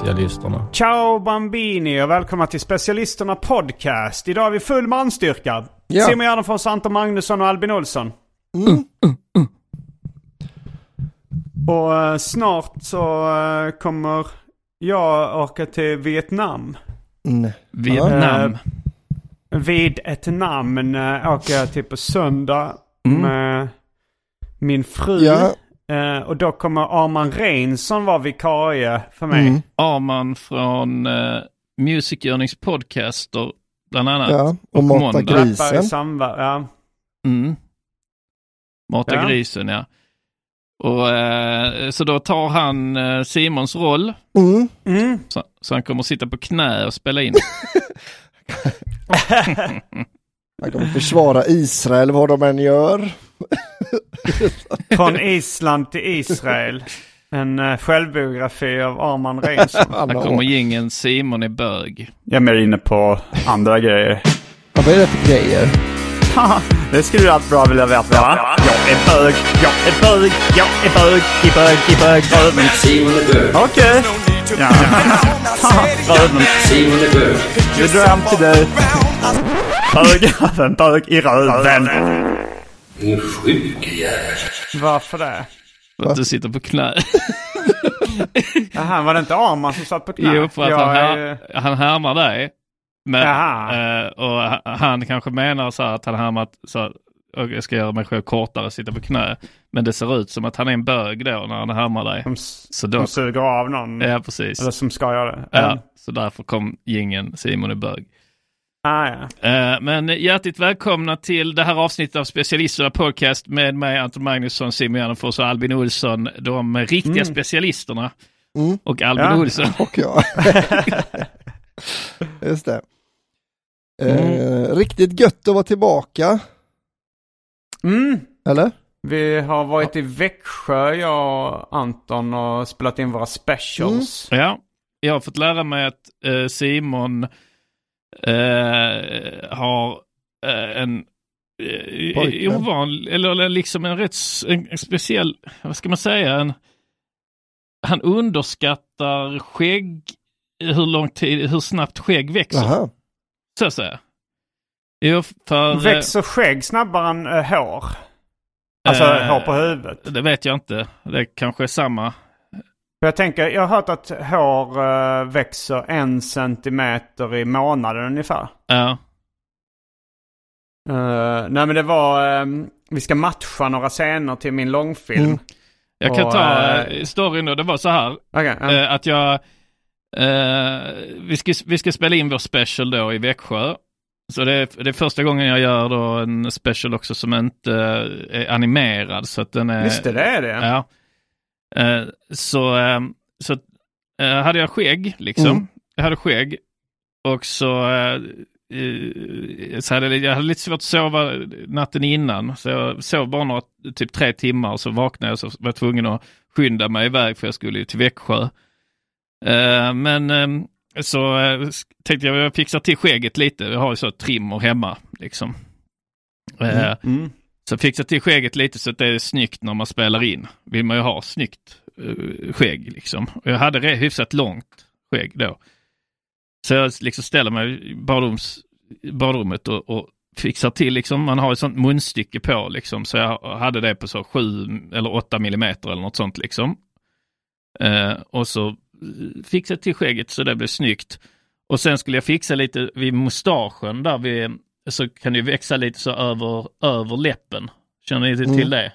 Specialisterna. Ciao Bambini och välkomna till Specialisterna Podcast. Idag är vi full manstyrka. Ja. Simon Gärdenfors, Anton Magnusson och Albin Olsson. Och eh, snart så eh, kommer jag åka till Vietnam. Mm. Vietnam. Vid ett namn eh, åker jag till på söndag med min fru. Ja. Eh, och då kommer Arman Reinsson vara vikarie för mig. Mm. Arman från uh, Music Earnings Podcaster bland annat. Ja, och på Mata Grisen. samver- ja. Mm. Mata Ja. grisen, ja. Och, eh, så då tar han eh, Simons roll. Mm. Mm. Så, så han kommer sitta på knä och spela in. Han kommer försvara Israel vad de än gör. Från Island till Israel. En uh, självbiografi av Arman Reinsson. Här kommer gingen Simon är bög. Jag är mer inne på andra grejer. Ja, vad är det för grejer? det skulle du allt bra vilja veta va? Jag är bög, jag är bög, jag är bög, i bög, i bög, röven. Simon är bög. Okej. Ja. röven. Simon är bög. Vi drar hem till dig. Bög, röven, bög i röven. Din sjuke jävel. Varför det? För att du sitter på knä. Jaha, var det inte Arman som satt på knä? Jo, för att Jag han, är- här, han härmar dig. Men, Jaha. eh, och han- kanske menar så här att han härmat så här, och jag ska göra mig själv kortare, sitta på knä. Men det ser ut som att han är en bög då när han härmar dig. Som, Så då, som suger av någon. ja precis. Eller som ska göra det. Ja, så därför kom gingen Simon är bög. Ah, ja. Eh, Men hjärtligt välkomna till det här avsnittet av Specialisterna Podcast med mig Anton Magnusson, Simon Gärdenfors och Albin Olsson. De riktiga specialisterna. Mm. Och Albin Ja. Olsson. Och jag. Just det. Eh, Mm. riktigt gött att vara tillbaka. Mm. Eller? Vi har varit i Växjö, jag och Anton, och spelat in våra specials. Ja, jag har fått lära mig att eh, Simon har eh, en eh, Pojkvän. ovanlig, eller liksom en rätt en, en speciell, vad ska man säga, en, han underskattar skägg, hur lång tid, hur snabbt skägg växer. Jaha. Så att säga. Jo, för... eh, Växer skägg snabbare än äh, hår? Alltså eh, hår på huvudet? Det vet jag inte. Det kanske är samma. För jag tänker, jag har hört att hår äh, växer en centimeter i månaden ungefär. Ja. Uh, nej men det var, ehm, vi ska matcha några scener till min långfilm. Mm. Jag kan Och, ta eh, eh, storyn då. Det var så här. Ja. Eh, att jag, eh, vi, ska, vi ska spela in vår special då i Växjö. Så det är, det är första gången jag gör då en special också som inte är animerad. Så att den är... Visst det är det. Ja. Eh, så eh, så eh, hade jag skägg liksom. Mm. Jag hade skägg. Och så eh, så hade jag, jag hade lite svårt att sova natten innan. Så jag sov bara några, typ tre timmar och så vaknade jag och så var tvungen att skynda mig iväg för jag skulle ju till Växjö. Men eh, så tänkte jag jag fixar till skägget lite. Jag har ju så trimmer hemma liksom. Eh, Mm så fixa till skägget lite så att det är snyggt när man spelar in. Vill man ju ha snyggt uh, skägg liksom. Och jag hade det hyfsat långt skägg då. Så jag liksom ställer mig i badrums, badrummet och, och fixar till liksom. Man har ett sånt munstycke på liksom. Så jag hade det på så sju eller åtta millimeter eller något sånt liksom. Uh, och så eh, fixade till skägget så det blev snyggt. Och sen skulle jag fixa lite vid mustaschen där vid, så kan det ju växa lite så över, över läppen. Känner ni till Mm. det?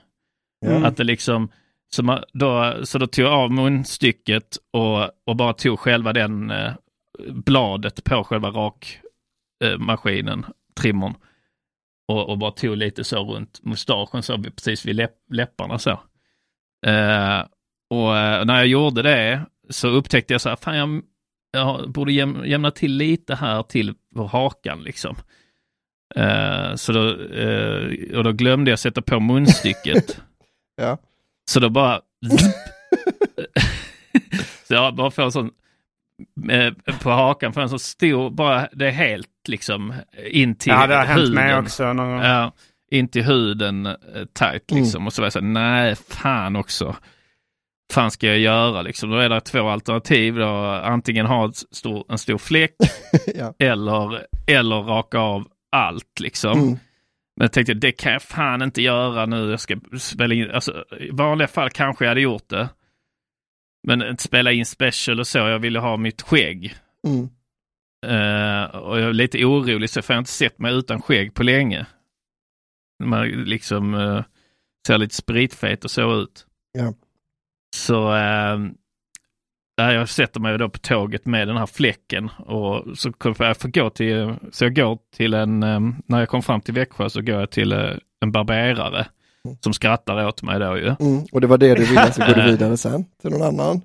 Ja. Att det liksom, så, man, då, så då tog jag av munstycket och, och bara tog själva den eh, bladet på själva rakmaskinen, eh, trimmern. Och, och bara tog lite så runt mustaschen så precis vid läpp, läpparna så. Eh, och eh, när jag gjorde det så upptäckte jag så här, fan jag, jag borde jäm, jämna till lite här till hakan liksom. Eh, så då, eh, och då glömde jag sätta på munstycket. Ja. Så då bara... så jag bara får en sån... eh, På hakan får en sån stor, bara det är helt liksom in till Ja, det har hänt huden. mig också någon. Ja, in till huden tight liksom. Och så var jag så här, nej fan också. fan ska jag göra liksom? Då är det två alternativ då. Antingen ha stor, en stor fläck ja. eller, eller raka av allt liksom. Mm. Men jag tänkte det kan jag fan inte göra nu. Jag ska spela in, alltså, I vanliga fall kanske jag hade gjort det. Men inte spela in special och så. Jag ville ha mitt skägg. Mm. Eh, och jag är lite orolig så får jag inte sett mig utan skägg på länge. Man liksom uh, ser lite spritfet och så ut. Ja. Så uh, jag sätter mig då på tåget med den här fläcken och så kommer jag få gå till, så jag går till en, um, när jag kom fram till Växjö så går jag till uh, en barberare som skrattar åt mig då ju. Mm. Och det var det du ville, så går du vidare sen till någon annan.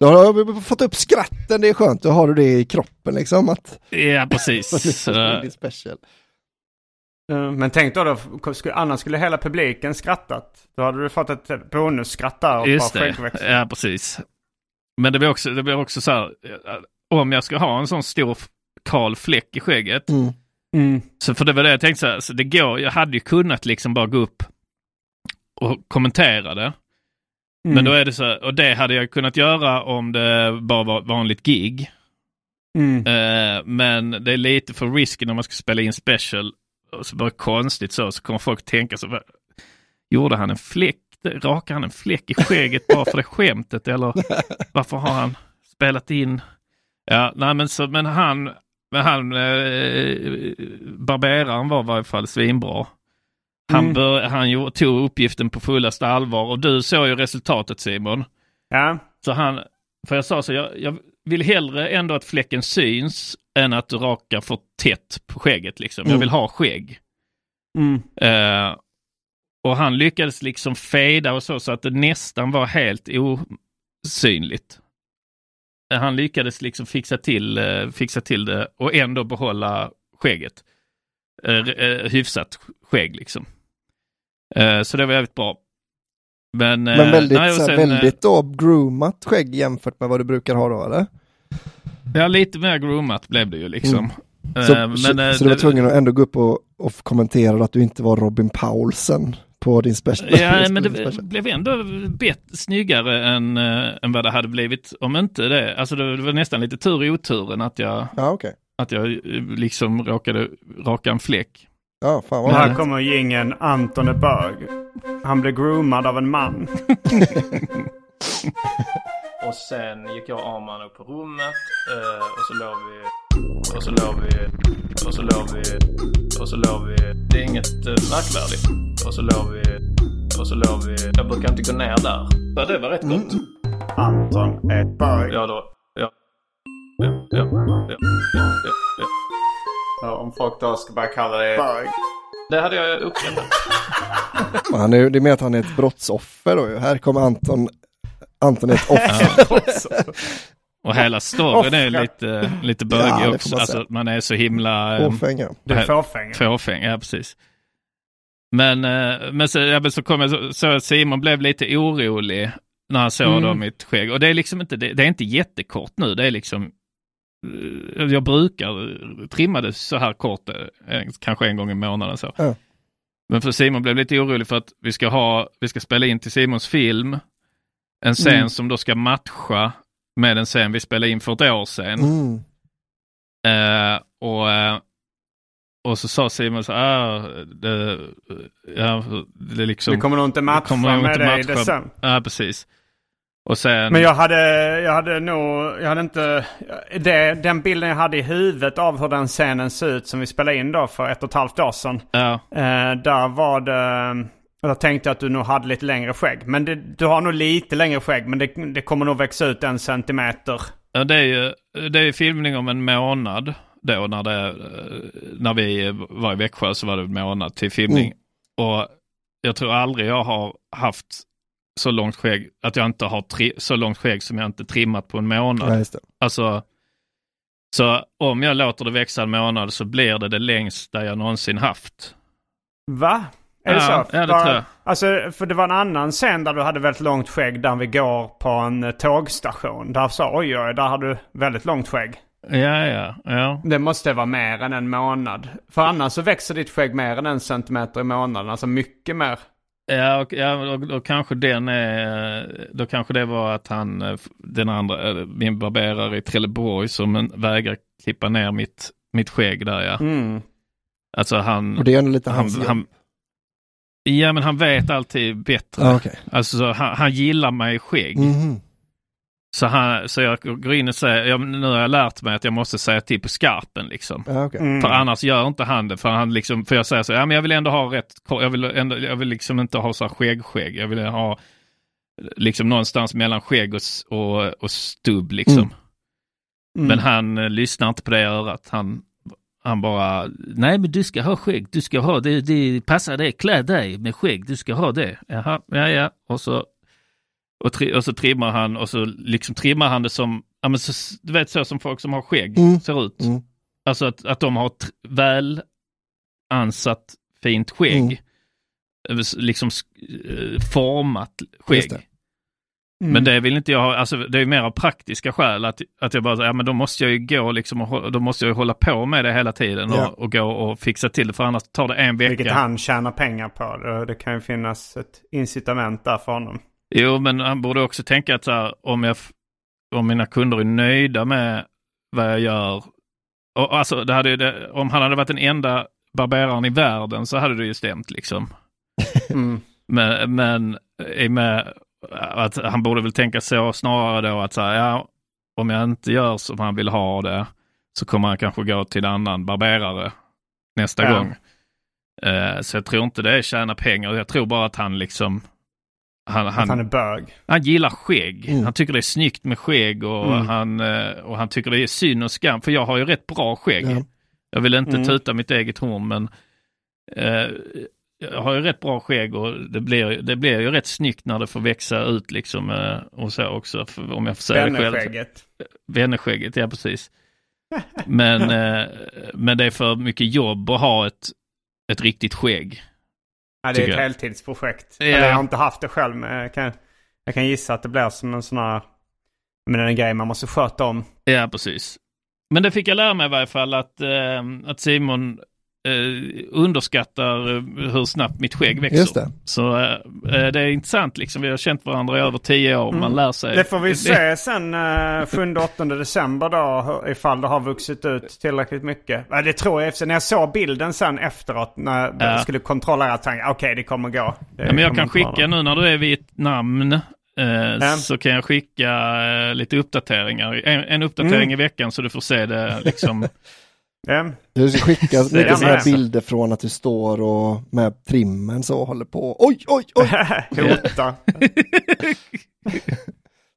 Då har du fått upp skratten, det är skönt. Då har du det i kroppen liksom. Att, Ja, precis. Är special. Eh, Men tänk då, då skulle, annars skulle hela publiken skrattat. Då hade du fått ett bonusskratt där och Just bara det, ja precis. Men det blir också, det blir också så här, eh, om jag ska ha en sån stor kal fläck i skägget, Mm. Mm. så för det var det jag tänkte så här, så det går, jag hade ju kunnat liksom bara gå upp och kommentera det. Mm. Men då är det så här, och det hade jag kunnat göra om det bara var vanligt gig. Eh, men det är lite för risky när man ska spela in special. Och så bara konstigt så, så kommer folk tänka så. "Vad- Gjorde han en fläck? Rakade han en fläck i skägget bara för det skämtet? Eller varför har han spelat in? Ja, nej men så, men han, men han eh, barberaren var i varje fall svinbra. Han, Mm. bör, han tog uppgiften på fullaste allvar och du såg ju resultatet Simon. Ja. Så han, för jag sa så, jag, jag vill hellre ändå att fläcken syns än att du rakar för tätt på skägget liksom. Jag Mm. vill ha skägg. Mm. Eh, och han lyckades liksom fejda och så, så att det nästan var helt osynligt. Han lyckades liksom fixa till, eh, fixa till det och ändå behålla skägget. Eh, eh, hyfsat skägg liksom. Så det var jävligt bra. Men, Men väldigt, nej, sen, väldigt då groomat skägg jämfört med vad du brukar ha då eller? Ja, lite mer groomat blev det ju liksom. Eh, Så, men, så, eh, så du var tvungen att ändå gå upp och, och kommentera att du inte var Robin Paulsen på din special. Ja, men det blev ändå bet, snyggare än, äh, än vad det hade blivit om inte det. Alltså det, det var nästan lite tur i oturen att jag, Ja, okej. att jag eh, liksom råkade raka en fläck. Ja, fan vad här bra. kommer gingen Anton är bög. Han blev groomad av en man. Och sen gick jag och Arman upp på rummet eh, och så låg vi och så låg vi och så låg vi och så låg vi. Det är inget eh, märkvärdigt. Och så låg vi och så låg vi. Jag brukar inte gå ner där. Ja, det var rätt gott. Anton är bög. Ja då. Ja. Ja, ja, ja, ja, ja, ja. Om folk då ska börja kalla det bög. Det hade jag uppskattat. Det är mer att han är ett brottsoffer då. Här kommer Anton. Ett offer. Och hela storyn är lite, lite Ja, bögig får också. man Alltså, man är så himla... eh, Fåfänga. Du är Här- fåfäng. Fåfäng, ja precis. Men, eh, men så, ja, men så kom jag så, så att Simon blev lite orolig när han såg Mm. då mitt skägg. Och det är liksom inte, det, det är inte jättekort nu. Det är liksom, eh, jag brukar trimma det så här kort, eh, kanske en gång i månaden så. Ja. Men för Simon blev lite orolig för att vi ska ha, vi ska spela in till Simons film, en scen Mm. som då ska matcha med en scen vi spelade in för ett år sedan. Mm. Eh, och, eh, och så sa Simon så ah, det, ja, det liksom... Vi kommer nog inte det matcha kommer nog med inte dig matcha. december. Ja, precis. Och sen... Men jag hade, jag hade nog, jag hade inte, det, den bilden jag hade i huvudet av hur den scenen ser ut som vi spelade in då för ett och ett halvt år sedan. Ja, Eh, där var det, jag tänkte att du nog hade lite längre skägg. Men det, du har nog lite längre skägg men det, det kommer nog växa ut en centimeter. ja, det är ju det är ju filmning om en månad då när, det, när vi var i Växjö så var det en månad till filmning. Mm. Och jag tror aldrig jag har haft så långt skägg, att jag inte har tri- så långt skägg som jag inte trimmat på en månad. Ja, just det. Alltså, så om jag låter det växa en månad så blir det det längsta jag någonsin haft. Va? Är det Ja, så? ja, det Var- tror jag. Alltså, för det var en annan scen där du hade väldigt långt skägg där vi går på en eh, tågstation. Där sa oj, oj, där har du väldigt långt skägg. Ja, ja, ja. Det måste vara mer än en månad. För annars så växer ditt skägg mer än en centimeter i månaden. Alltså mycket mer. Ja, och, ja då, kanske den är, då kanske det var att han, eh, den andra, eh, min barberare i Trelleborg som en- vägrar klippa ner mitt, mitt skägg där ja. Mm. Alltså han, Och det är ändå lite han, hans han, ja men han vet alltid bättre. Ja, okej. Alltså så han, han gillar mig i skägg. Mhm. Så, han, så jag går in och säger, ja, men nu har jag lärt mig att jag måste säga till på skarpen liksom. Ja, okej. Mm. För annars gör inte han det. För, han liksom, för jag säger så, ja men jag vill ändå ha rätt, jag vill, ändå, jag vill liksom inte ha så här skägg-skägg. Jag vill ha liksom någonstans mellan skägg och, och, och stubb liksom. Mm. Mm. Men han eh, lyssnar inte på det örat. Han, han bara, nej men du ska ha skägg, du ska ha det, det passar dig, klä dig med skägg, du ska ha det. Jaha, ja ja. Och så, och, tri, och så trimmar han och så liksom trimmar han det som, ja men så, du vet så som folk som har skägg Mm. ser ut. Mm. Alltså att, att de har väl ansatt fint skägg. Mm. Eh, Liksom eh, format skägg. Mm. Men det vill inte jag ha, alltså det är mer av praktiska skäl att, att jag bara, ja men då måste jag ju gå liksom och då måste jag ju hålla på med det hela tiden Ja. och, och gå och fixa till det för annars tar det en vecka. Vilket han tjänar pengar på. Det, kan ju finnas ett incitament där för honom. Jo men han borde också tänka att så här, om, jag, om mina kunder är nöjda med vad jag gör. Och, alltså, det hade, det, om han hade varit den enda barberaren i världen så hade det ju stämt liksom. Mm. Men, men i och med att han borde väl tänka så snarare då att så här, ja, om jag inte gör som han vill ha det så kommer han kanske gå till en annan barberare nästa Ja. gång. Eh, så jag tror inte det är tjäna pengar. Jag tror bara att han liksom han, Att han är han, bög. han gillar skägg. Mm. Han tycker det är snyggt med skägg och, Mm. han, eh, och han tycker det är synd och skam. För jag har ju rätt bra skägg. Ja. Jag vill inte Mm. tuta mitt eget horn men jag har ju rätt bra skägg och det blir, det blir ju rätt snyggt när det får växa ut liksom eh, och så också om jag får säga det själv. Vännerskägget. Vännerskägget, ja precis. Men, eh, men det är för mycket jobb att ha ett, ett riktigt skägg. Ja, det är ett jag. heltidsprojekt. Ja. Eller jag har inte haft det själv men jag kan, jag kan gissa att det blir som en sån här... Men en grej man måste sköta om. Ja, precis. Men det fick jag lära mig i varje fall att, eh, att Simon eh, underskattar eh, hur snabbt mitt skägg växer. Just det. Så eh, eh, det är intressant liksom. Vi har känt varandra i över tio år. Man lär sig. Mm. Det får vi se sen uh, 7-8 december då ifall det har vuxit ut tillräckligt mycket. Ja, det tror jag efter. När jag såg bilden sen efteråt när Ja. jag skulle kontrollera att okej okay, det kommer gå. Det Ja, men jag kan skicka nu när du är vid ett namn. Eh, Ja. Så kan jag skicka eh, lite uppdateringar. En, en uppdatering Mm. i veckan så du får se det liksom. Ja. Du ska skicka mycket sådana här bilder från att du står och med trimmen så håller på. Oj, oj, oj! Hota.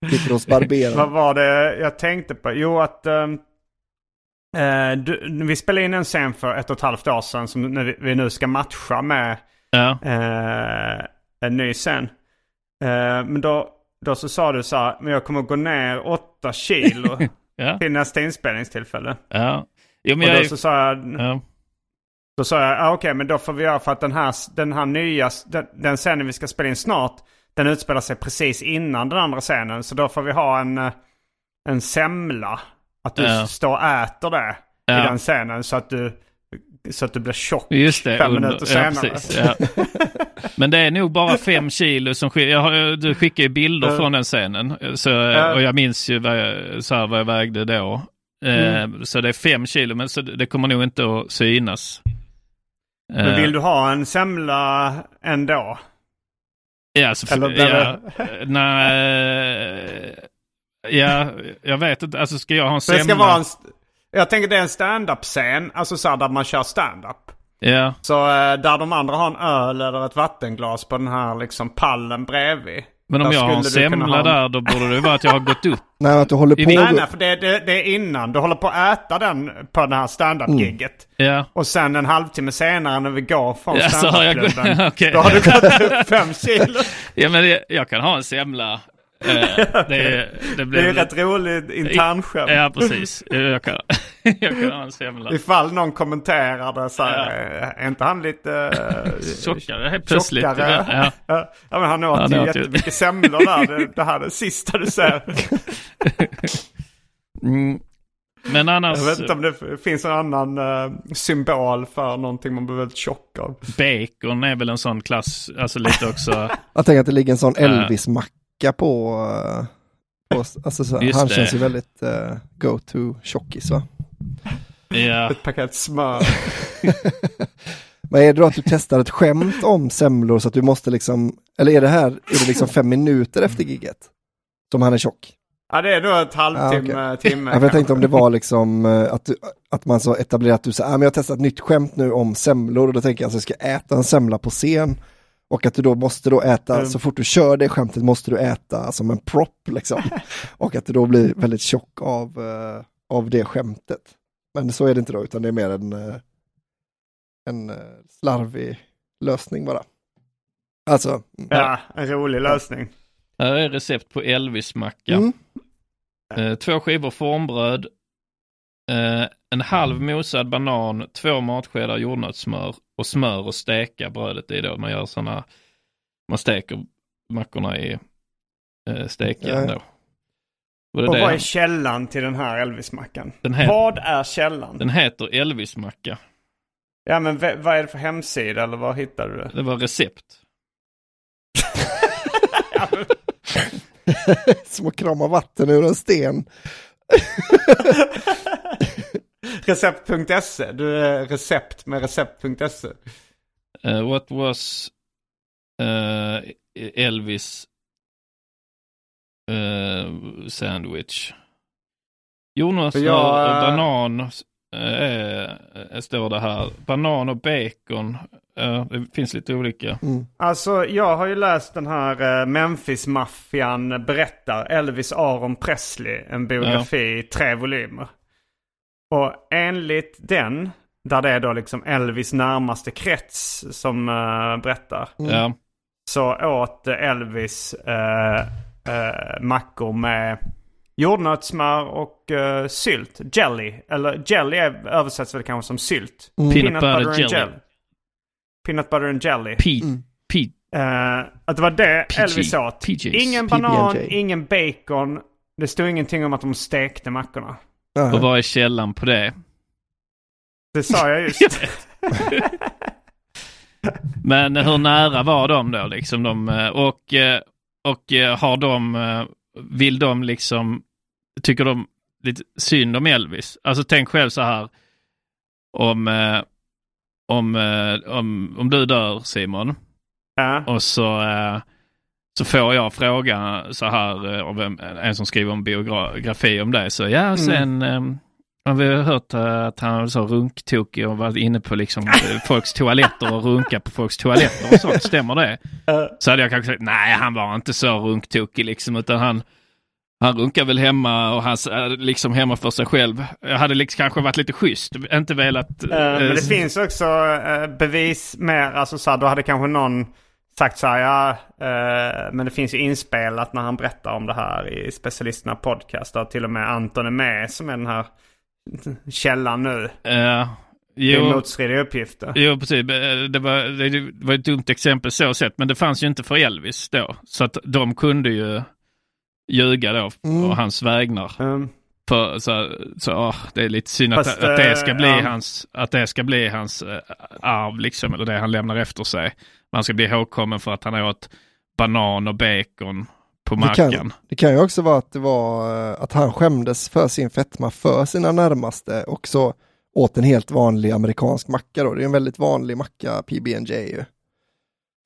Sitter hos barberaren. Vad var det jag tänkte på? Jo att eh, du, vi spelade in en scen för ett och ett halvt år sedan som när vi, vi nu ska matcha med ja. eh, en ny scen. Eh, men då, då så sa du så här, men jag kommer gå ner 8 kilo Ja, till nästa inspelningstillfälle. ja. Jo, men Och jag då är, så sa jag, ja. då sa jag, ah, okej men då får vi göra för att den här, den här nya, den, den scenen vi ska spela in snart, den utspelar sig precis innan den andra scenen. Så då får vi ha en, eh, en semla. Att du Ja. står och äter det Ja. i den scenen så att du, så att du blir tjock Just det. fem under- minuter ja, senare. precis, ja. Men det är nog bara fem kilo som skiljer. Jag du skickar ju bilder från den scenen. Så. Och jag minns ju vad jag, så här, vad jag vägde då. Mm. Eh, Så det är fem kilo, men så det kommer nog inte att synas. Men Eh, vill du ha en semla ändå? Ja, så, Eller ja, nej, ja, jag vet inte. Alltså ska jag ha en Det semla? ska vara en, jag tänker det är en stand-up-scen, alltså så här där man kör stand-up. Ja, Så eh, där de andra har en öl eller ett vattenglas på den här liksom pallen bredvid. Men om jag har en semla ha- där, då borde det vara att jag har gått upp. Nej, att du håller på... Nej, nej, för det, det, det är innan. Du håller på att äta den på det här stand-up-gigget. Ja. Och sen en halvtimme senare när vi går från Ja, så har jag okej. Då har du gått upp fem kilo. Ja, men det, jag kan ha en semla. Eh, det, det, Det blir är rätt roligt internskämt. Ja, precis. Jag kan, jag en semla. Ifall någon kommenterar det så här, är inte han lite... eh, Tjockare helt plötsligt. Tjockare. Ja. Ja. ja men han åt Han ju åt ju- jättemycket semlor där. Det, det här är det sista du säger. Mm. Men annars, Jag vet inte om det finns en annan eh, symbol för någonting man blir väldigt tjock av. bacon är väl en sån klass, alltså lite också. Jag tänker att det ligger en sån Ja. Elvis-macka på... eh, på alltså, så, han det. känns ju väldigt uh, go-to tjockis va? Ja, Ett paket smör. Men är det då att du testar ett skämt om semlor så att du måste liksom, eller är det här, är det liksom fem minuter efter gigget? Som han är tjock? Ja det är då ett halvtimme, Ja, okej. timme. Ja, för jag tänkte om det var liksom eh, att, du, att man så etablerat att du säger, ah, men jag har testat ett nytt skämt nu om semlor och då tänker jag att jag ska äta en semla på scen. Och att du då måste då äta, Mm. så fort du kör det skämtet måste du äta som en prop liksom. och att du då blir väldigt tjock av, eh, av det skämtet. Men så är det inte då, utan det är mer en, eh, en eh, slarvig lösning bara. Alltså, mm. Ja, en rolig lösning. här är recept på Elvis-macka. Mm. Eh, två skivor formbröd, eh, en halv mosad banan, två matskedar jordnötssmör och smör och steka brödet i då. Man gör sådana, man steker mackorna i eh, stekjärn Ja. då. Var det Och det? vad är källan till den här Elvis-mackan? Vad är källan? Den heter Elvis-macka. Ja men vad är det för hemsida eller var hittar du det? Det var recept. Som att krama vatten ur en sten. Recept.se. Du är recept med recept.se. Eh, what was eh, Elvis eh, sandwich? Jordnötssmör, Jag, och eh, banan eh, står det här. Banan och bacon. Eh, det finns lite olika. Alltså jag har ju läst den här eh, Memphis-maffian berättar Elvis Aron Presley. En biografi i tre volymer. Och enligt den, där det är då liksom Elvis närmaste krets som eh, berättar. Ja, Så åt Elvis eh, eh, mackor med jordnötssmör och eh, sylt. Jelly. Eller jelly är, översätts väl kanske som sylt. Peanut butter jelly. Peanut butter and jelly. P, P, Eh, att det var det PG. Elvis åt. PGs. Ingen banan, ingen bacon. Det stod ingenting om att de stekte mackorna. och vad är källan på det? Det sa jag just. Men hur nära var de då liksom? De, eh, och, eh, och eh, har de, eh, vill de liksom, tycker de lite synd om Elvis? Alltså tänk själv så här, om, eh, om, om, om du dör Simon ja. och så, så får jag fråga så här av en, en som skriver en biografi om dig. Så ja, sen eh, har vi hört eh, att han var så runktokig och var inne på liksom eh, folks toaletter och runka på folks toaletter och sånt. Stämmer det? Så hade jag kanske sagt nej, han var inte så runktokig liksom, utan han han runkar väl hemma och han är liksom hemma för sig själv. Jag hade liksom kanske varit lite schysst, inte velat... Eh, eh, men det finns också eh, bevis mer, alltså så här, då hade kanske någon sagt så här, ja, eh, men det finns ju inspelat när han berättar om det här i specialisterna podcast. Där till och med Anton är med som är den här källan nu. Uh, det är motstridiga uppgifter. Jo, precis. Eh, det var, det var ett dumt exempel så sett, men det fanns ju inte för Elvis då. Så att de kunde ju ljuga då Mm. på hans vägnar. Um, För, så, så åh, det är lite synd att, Fast, att, det ska eh, bli ja. hans, att det ska bli hans eh, arv, liksom, eller det han lämnar efter sig. Man ska bli ihågkommen för att han åt banan och bacon på Det mackan. kan, det kan ju också vara att det var eh, att han skämdes för sin fetma för sina närmaste och så åt en helt vanlig amerikansk macka då. Det är en väldigt vanlig macka, PB&J ju.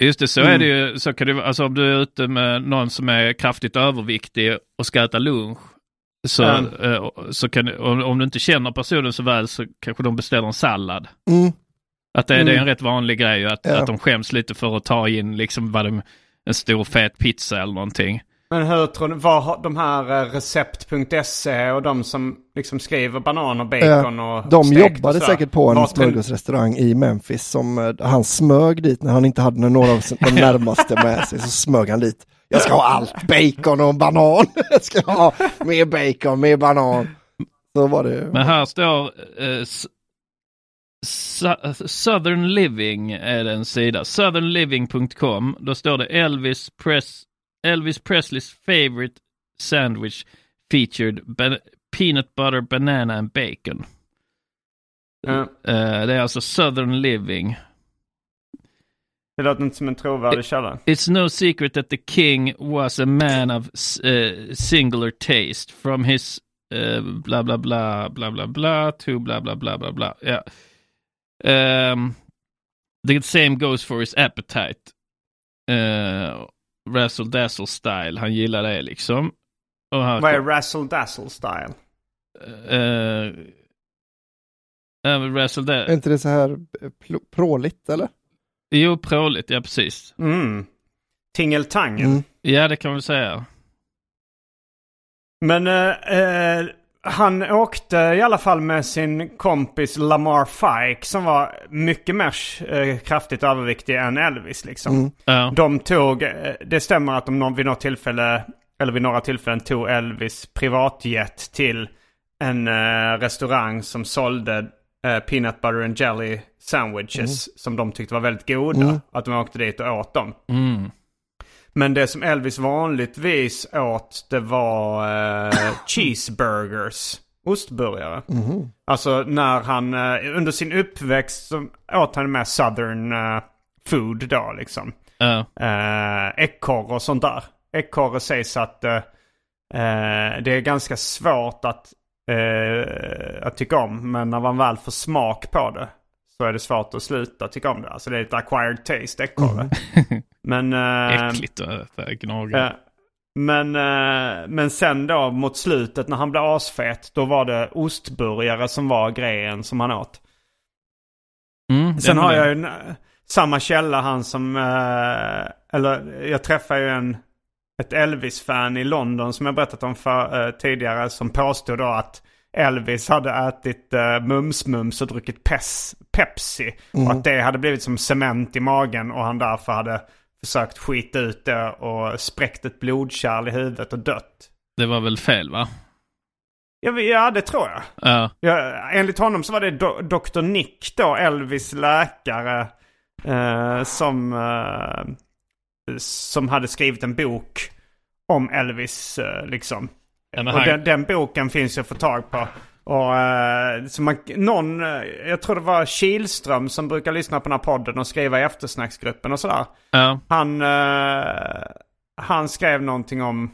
Just det, så Mm. är det ju. Så kan det, alltså om du är ute med någon som är kraftigt överviktig och ska äta lunch. Så, eh, så kan, om, om du inte känner personen så väl så kanske de beställer en sallad. Mm. Att det, det är Mm. en rätt vanlig grej att, Ja. att de skäms lite för att ta in liksom vad de, en stor fet pizza eller någonting. Men hur tror ni, vad har de här eh, recept.se och de som liksom skriver banan och bacon och De stekt och jobbade sådär. säkert på en smörgåsrestaurang i Memphis som eh, han smög dit när han inte hade några av de närmaste med sig. Så smög han dit. Jag ska ha allt, bacon och banan. Jag ska ha mer bacon, mer banan. Så var det. Men här står eh, Southern Living är det en sida. Southernliving.com. Då står det Elvis, Press, Elvis Presleys favorite sandwich featured peanut butter, banana and bacon. Ja, Eh, det är alltså Southern Living. det låter inte som en trovärdig källa. It's no secret that the king was a man of uh, singular taste from his uh, blah blah blah blah blah blah to blah blah blah blah blah. Yeah. Um, the same goes for his appetite. Uh, Razzle dazzle style. Han gillar det liksom. Och här Vad är razzle dazzle style? Uh, uh, Razzle Är dazzle. inte det så här eh, pl- pråligt eller? Jo, pråligt. Ja, precis. Mm. Tingeltangel. Mm. Ja, det kan man säga. Men eh, han åkte i alla fall med sin kompis Lamar Fike som var mycket mer eh, kraftigt överviktig än Elvis liksom. Mm. Ja. De tog, eh, det stämmer att de vid något tillfälle, eller vid några tillfällen tog Elvis privatjet till en eh, restaurang som sålde eh, peanut butter and jelly sandwiches som de tyckte var väldigt goda. Mm. Att de åkte dit och åt dem. Mm. Men det som Elvis vanligtvis åt det var eh, cheeseburgers. Ostburgare. Mhm. Alltså när han eh, under sin uppväxt så åt han med southern eh, food då liksom. Eh, ekorre och sånt där. Ekorre sägs att eh, eh, det är ganska svårt att, att tycka om. Men när man väl får smak på det så är det svårt att sluta tycka om det. Alltså det är ett acquired taste, ekorre. Men... eh, Äckligt att äta gnaga. Eh, men, eh, men sen då mot slutet när han blev asfet då var det ostburgare som var grejen som han åt. Mm, Sen har är- jag ju eh, samma källa han som, eller jag träffade ju en, ett Elvis-fan i London som jag berättat om för, tidigare som påstod då att Elvis hade ätit uh, mums-mums och druckit pes, Pepsi. Och att det hade blivit som cement i magen och han därför hade försökt skita ut det och spräckt ett blodkärl i huvudet och dött. Det var väl fel va? Ja, vi- ja det tror jag. Ja. Ja, enligt honom så var det do- Dr. Nick då, Elvis läkare, eh, som, eh, som hade skrivit en bok om Elvis eh, liksom. Ja, Och han- den, den boken finns ju att få tag på. Och eh, så man, någon, eh, jag tror det var Kilström som brukar lyssna på den här podden och skriva i eftersnacksgruppen och sådär. Ja. Han, eh, han skrev någonting om,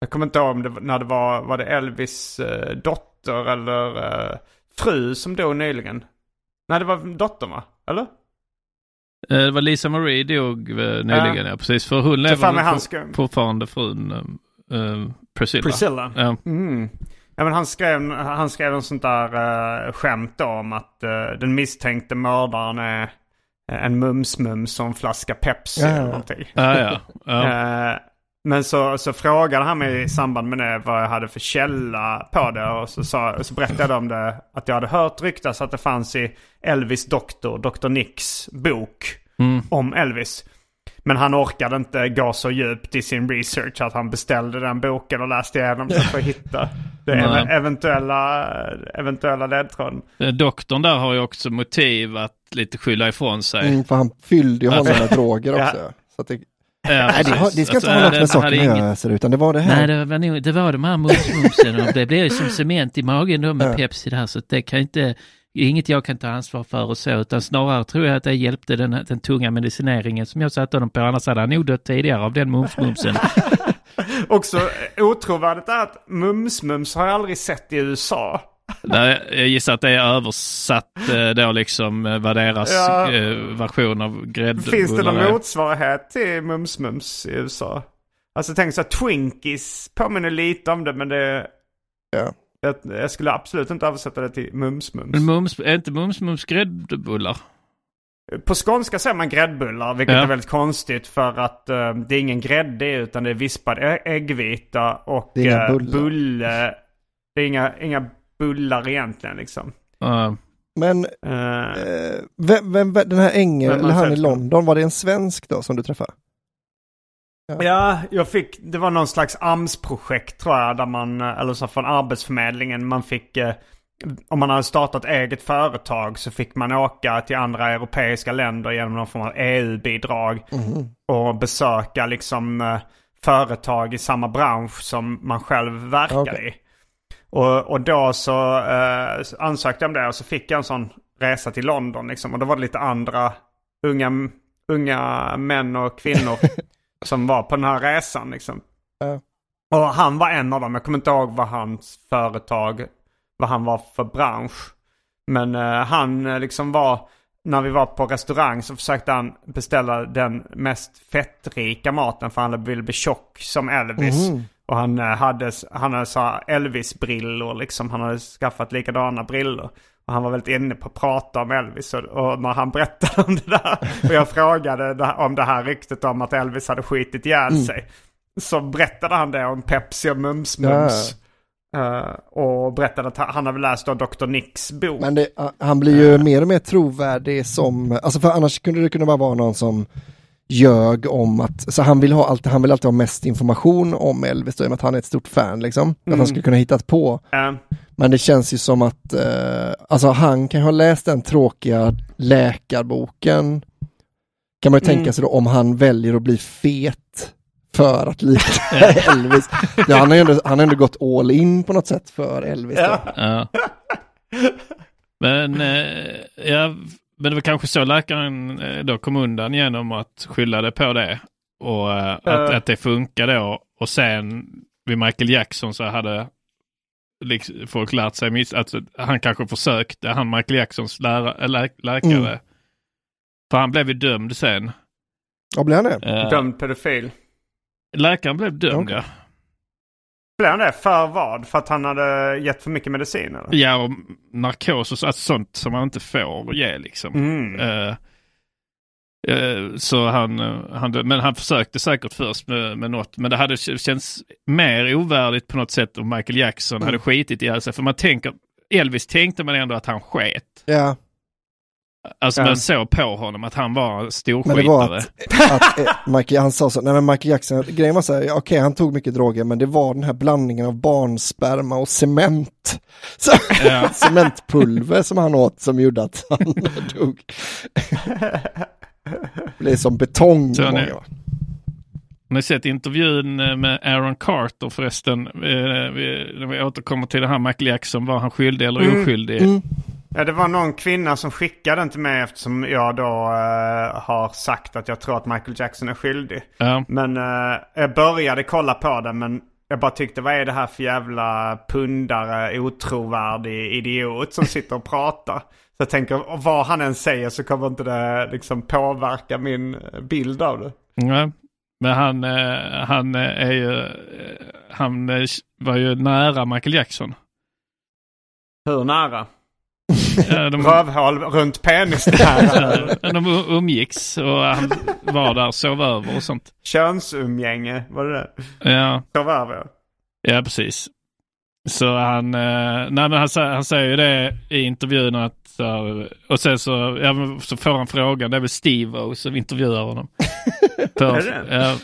jag kommer inte ihåg om det, när det var, var det Elvis eh, dotter eller eh, fru som dog nyligen? Nej det var dottern va? Eller? Eh, Det var Lisa Marie dog nyligen, ja. precis. För hon lever fortfarande frun eh, eh, Priscilla. Priscilla. Ja. Mm. Ja, men han, skrev, han skrev en sånt där uh, skämt då om att eh, den misstänkte mördaren är en mums-mums en flaska Pepsi Ja. eller någonting. Ja, ja. ja. Eh, men så, så frågade han mig i samband med det vad jag hade för källa på det. Och så, sa, så berättade jag om det att jag hade hört ryktas att det fanns i Elvis doktor, Dr. Nicks bok Mm. om Elvis. Men han orkade inte gå så djupt i sin research att han beställde den boken och läste igenom den för att hitta det eventuella, eventuella ledtråden. Eh, Doktorn där har ju också motiv att lite skylla ifrån sig. Mm, för han fyllde ju honom med droger också. Ja. Så att det, Ja, nej, det, har, det ska inte Alltså, ha något den med saken hade att inget- göra, ser det ut, utan det var det här. Nej, det var, nog, det var de här mumsmumsen och det blev ju som cement i magen då med Ja. Pepsi där så det kan inte, inget jag kan ta ansvar för och så utan snarare tror jag att det hjälpte den, den tunga medicineringen som jag satte honom på annars hade han nog dött tidigare av den mumsmumsen. Också eh, otrovärdigt är att Mums-Mums har jag aldrig sett i USA. Nej, jag gissar att det är översatt eh, då liksom eh, vad deras Ja. version av gräddbullar Finns det någon är. motsvarighet till Mums-Mums i USA? Alltså tänk så här, Twinkies påminner lite om det men det... Ja. Jag, jag skulle absolut inte översätta det till Mums-Mums. Men mums, är inte mums-mums gräddbullar? På skånska säger man gräddbullar, vilket Ja. är väldigt konstigt för att eh, det är ingen grädde utan det är vispad äggvita och Det är bullar. bulle. Det är inga, inga bullar egentligen liksom. Uh, Men Eh, vem, vem, vem, den här Enge, Vem har eller han i? London, var det en svensk då som du träffade? Ja, jag fick, det var någon slags AMS-projekt tror jag, där man, eller så från Arbetsförmedlingen, man fick, eh, om man hade startat eget företag så fick man åka till andra europeiska länder genom någon form av EU-bidrag och besöka liksom eh, företag i samma bransch som man själv verkar Okej. i. Och, och då så eh, ansökte jag om det och så fick jag en sån resa till London liksom. Och då var det lite andra unga, unga män och kvinnor som var på den här resan liksom. Ja. Och han var en av dem. Jag kommer inte ihåg vad hans företag, vad han var för bransch. Men eh, han eh, liksom var, när vi var på restaurang så försökte han beställa den mest fettrika maten för han ville bli tjock som Elvis. Mhm. Och han eh, hade, han hade så Elvis-brillor liksom. Han hade skaffat likadana brillor. Och han var väldigt inne på att prata om Elvis. Och, och när han berättade om det där. Och jag frågade det, om det här ryktet om att Elvis hade skitit ihjäl sig. Så berättade han det om Pepsi och Mums-Mums. Eh, och berättade att han hade läst då Dr. Nicks bok. Men det, han blir ju mer och mer trovärdig som, alltså för annars kunde det kunna bara vara någon som ljög om att, så han vill, ha alltid, han vill alltid ha mest information om Elvis då, i och med att han är ett stort fan liksom. Att han skulle kunna hittat på. Eh, Men det känns ju som att, eh, alltså han kan ha läst den tråkiga läkarboken. Kan man ju tänka sig då om han väljer att bli fet för att likna Elvis. Ja, han har ju ändå, han har ändå gått all in på något sätt för Elvis. Då. Ja. Men, eh, ja, men det var kanske så läkaren eh, då kom undan genom att skylla det på det. Och eh, att, Ja. att det funkade då. Och sen vid Michael Jackson så hade liksom, folk lärt sig miss, att han kanske försökte, han Michael Jacksons lära, lä, läkare. Mm. För han blev ju dömd sen. Ja, blir han det? Eh, Dömd pedofil. läkaren blev dömd Okej. ja. Blev han det? För vad? För att han hade gett för mycket medicin eller? Ja, och narkos och så, alltså sånt som man inte får ge liksom. Mm. Eh, så han, eh, han, men han försökte säkert först med, med något. Men det hade känts mer ovärdigt på något sätt om Michael Jackson Mm. hade skitit ihjäl sig. För man tänker, Elvis tänkte man ändå att han sket. Ja, Alltså man såg på honom att han var en men det var storskitare. att, att eh, Michael, han sa så, nej men Michael Jackson, grejen var så här, okej han tog mycket droger men det var den här blandningen av barnsperma och cement. Så, Ja. cementpulver som han åt som gjorde att han dog. Blev som betong. Så i han är- magen, va? Har ni sett intervjun eh, med Aaron Carter förresten? Eh, vi- När vi återkommer till det här Michael Jackson, var han skyldig eller Mm. oskyldig? Mm. Ja, det var någon kvinna som skickade den till mig eftersom jag då eh, har sagt att jag tror att Michael Jackson är skyldig. Ja. Men eh, jag började kolla på den men jag bara tyckte vad är det här för jävla pundare, otrovärdig idiot som sitter och pratar. Så jag tänker vad han än säger så kommer inte det liksom påverka min bild av det. Ja, men han, eh, han eh, är ju, eh, han var ju nära Michael Jackson. Hur nära? De, Rövhål runt penis där. De umgicks och han var där och sov över och sånt. Könsumgänge, var det det? Ja, Sov över. ja precis. Så han, eh, nej men han, han säger ju det i intervjun att här, och sen så, ja, så får han frågan, det är väl Steve som intervjuar honom. Det? ja,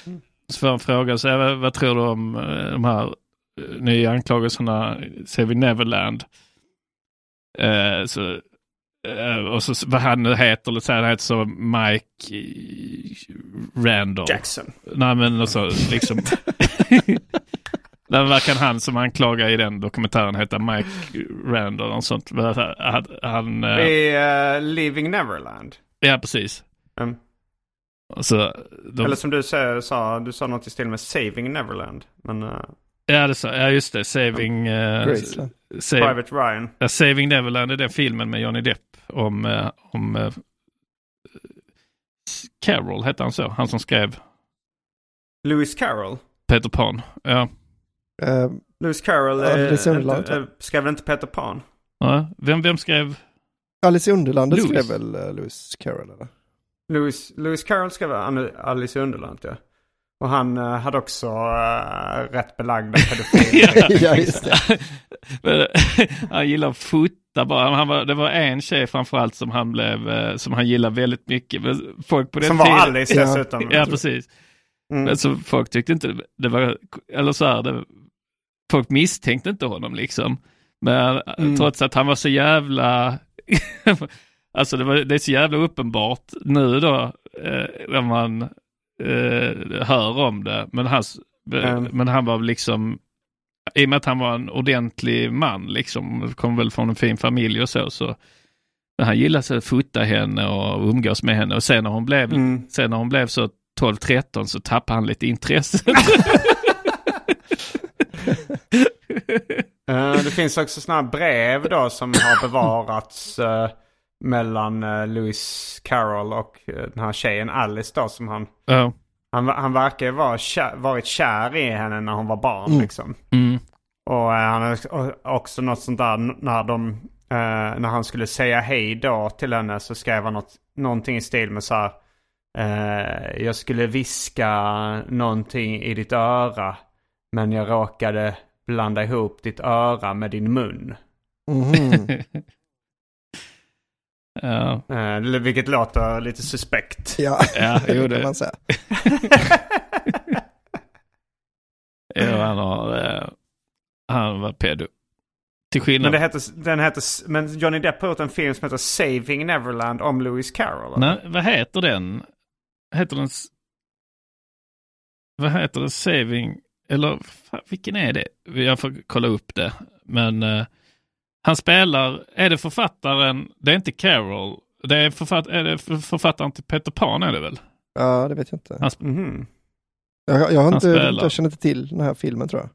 så får han frågan, så, ja, vad, vad tror du om eh, de här eh, nya anklagelserna, Saving Neverland? Eh, så, eh, och så vad han nu heter, eller så här, han heter så Mike eh, Randall. Jackson. Nej men alltså liksom. Det verkar han som anklagar i den dokumentären heta Mike Randall och sånt. Han, han, I uh, Leaving Neverland. ja precis. Mm. Så, de, Eller som du sa, du sa något i stil med Saving Neverland. Men uh, ja, det sa, ja just det, Saving, uh, save, Private Ryan. ja, Saving Neverland är den filmen med Johnny Depp om, eh, om eh, Carol hette han så, han som skrev Lewis Carroll. Peter Pan. Ja. Eh, Lewis Carroll är, Alice Underlandet, inte, skrev väl inte Peter Pan? Ja. Vem, vem skrev? Alice i Underlandet skrev väl uh, Lewis Carroll eller? Lewis, Lewis Carroll skrev Alice i Underlandet ja. Och han eh, hade också uh, rätt belagda pedofiler. ja, just det. Men, han gillar att fota bara. Han var, det var en tjej framförallt som han blev, eh, som han gillade väldigt mycket. Folk på den Som var tiden, Alice Ja. dessutom. Ja, precis. Mm. Men så folk tyckte inte det var, eller så här, det, folk misstänkte inte honom liksom. Men Mm. trots att han var så jävla, alltså det, var, det är så jävla uppenbart nu då, eh, när man eh, hör om det. Men, hans, Mm. men han var liksom, i och med att han var en ordentlig man liksom, kom väl från en fin familj och så, så men han gillade att fota henne och umgås med henne och sen när hon blev, Mm. sen när hon blev så 12-13 så tappade han lite intresse. Eh, det finns också sådana brev då som har bevarats eh, mellan uh, Lewis Carroll och eh, den här tjejen Alice då som han... ja. Han, han verkar ju vara kär, varit kär i henne när hon var barn Mm. liksom. Mm. Och eh, han har också något sånt där när de... när han skulle säga hej då till henne så skrev han något, någonting i stil med så här... jag skulle viska någonting i ditt öra. Men jag råkade blanda ihop ditt öra med din mun. Mhm. ja. Eh, vilket låter lite suspekt. Ja, Ja, jo, det kan man säga. ja, han har, eh, han var pedo. Till Men, skillnad. det heter, den heter, men Johnny Depp har gjort en film som heter Saving Neverland om Lewis Carroll. Nej, vad heter den? Heter den... Vad heter den? Saving... Eller fan, vilken är det? Jag får kolla upp det. Men eh, han spelar... Är det författaren? Det är inte Carol. Det är, författ, är det för- författaren till Peter Pan är det väl? Ja, det vet jag inte. Han, Mhm. Jag, jag, har Han inte, jag känner inte till den här filmen tror jag.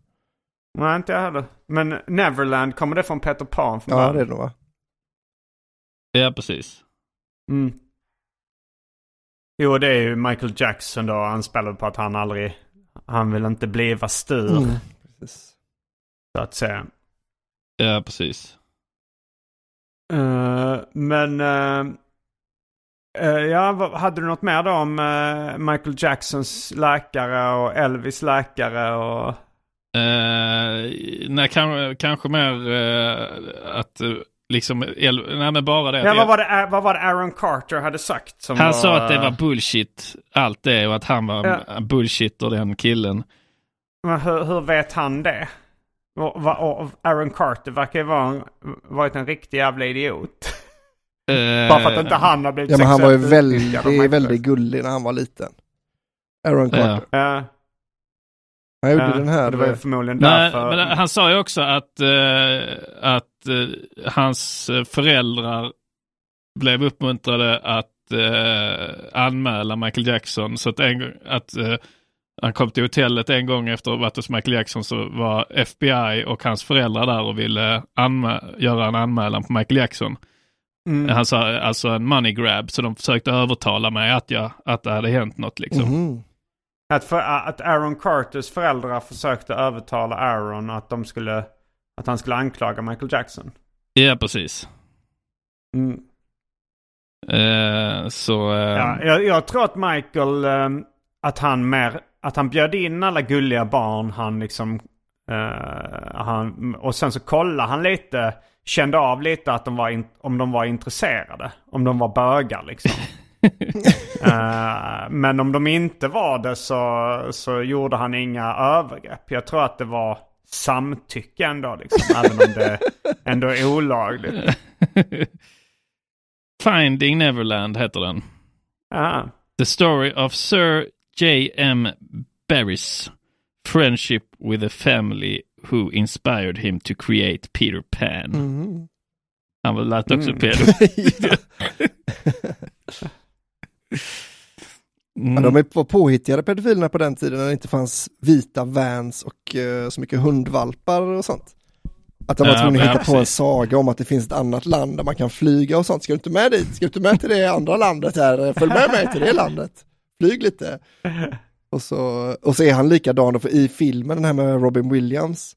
Nej, inte jag heller. Men Neverland, kommer det från Peter Pan från Ja, början? det är det nog va? ja, precis. Mm. Jo, det är ju Michael Jackson då. Han spelar på att han aldrig... Han vill inte bliva stur, Mm. Precis. så att säga. Ja, precis. Eh, men... eh, eh, ja, hade du något mer då om Michael Jacksons läkare och Elvis läkare och... Nej, kanske, kanske mer att liksom... el- Nej, men bara det. Ja, vad var, det, vad var det Aaron Carter hade sagt? Som Han var, sa att det var bullshit, allt det, och att han var ja. bullshit och den killen. Men hur, hur vet han det? Och, Aaron Carter verkar ju vara en, varit en riktig jävla idiot. Eh, Bara för att inte han har blivit Ja, men han var ju väldigt, väldigt gullig när han var liten. Aaron Carter. Ja, Han gjorde ja, den här. Det var ju förmodligen Nej, därför. men han sa ju också att, eh, att eh, hans föräldrar blev uppmuntrade att eh, anmäla Michael Jackson. Så att, en, gång- att eh, han kom till hotellet en gång efter att ha varit hos Michael Jackson så var FBI och hans föräldrar där och ville göra en anmälan på Michael Jackson. Mm. Han sa alltså en money grab, så de försökte övertala mig att, jag, att det hade hänt något liksom. Mhm. Att, för, att Aaron Carters föräldrar försökte övertala Aaron att, de skulle, att han skulle anklaga Michael Jackson. Ja, precis. Mm. Eh, så... Eh, Ja, jag, jag tror att Michael, ehm, att han mer, att han bjöd in alla gulliga barn han liksom Eh, han, och sen så kollade han lite, kände av lite att de var in, om de var intresserade. Om de var bögar liksom. Eh, men om de inte var det så, så gjorde han inga övergrepp. Jag tror att det var samtycke ändå liksom. även om det ändå är olagligt. Finding Neverland heter den. Ja. The story of Sir J.M. Barrys friendship with a family who inspired him to create Peter Pan. Mm. Han var lät också Mm. pedo. Mm. De på påhittigare pedofilerna på den tiden när det inte fanns vita vans och eh, så mycket hundvalpar och sånt. Att de var Ja, tvungna att hitta på en saga om att det finns ett annat land där man kan flyga och sånt. Ska du inte med dit? Ska du inte med till det andra landet här? Följ med mig till det landet. Flyg lite. Och så, och så är han likadan, för i filmen, den här med Robin Williams,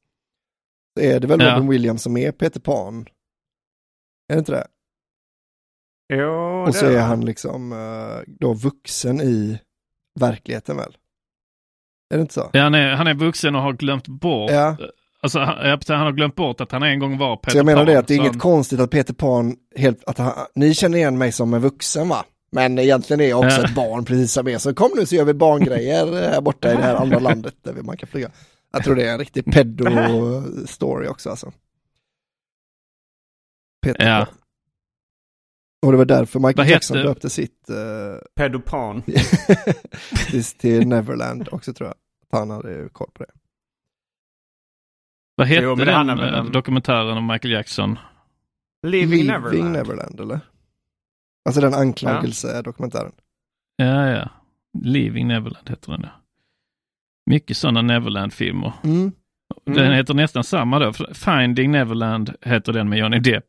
så är det väl Ja. Robin Williams som är Peter Pan. Är det inte det? Jo, Och det så är han liksom eh, då vuxen i verkligheten väl? Är det inte så? Ja, han, är, han är vuxen och har glömt bort. Ja. Alltså, han, han har glömt bort att han en gång var Peter Så jag menar Pan, det att det är så inget konstigt att Peter Pan, helt, att han, ni känner igen mig som en vuxen va? Men egentligen är jag också ett barn precis som er. Så kom nu så gör vi barngrejer här borta i det här andra landet där vi- man kan flyga. Jag tror det är en riktig pedo-story också alltså. Peter Ja. Och det var därför Michael Jackson döpte sitt eh, Pedopan. till, Neverland också tror jag. Han hade ju koll på det. Vad hette Jo, den väl eh, dokumentären om Michael Jackson? Living, Neverland. Neverland eller? Alltså den anklagelsedokumentären. Ja, ja. Leaving Neverland heter den. Mycket sådana Neverland-filmer. Mm. Den Mm. heter nästan samma då. Finding Neverland heter den med Johnny Depp.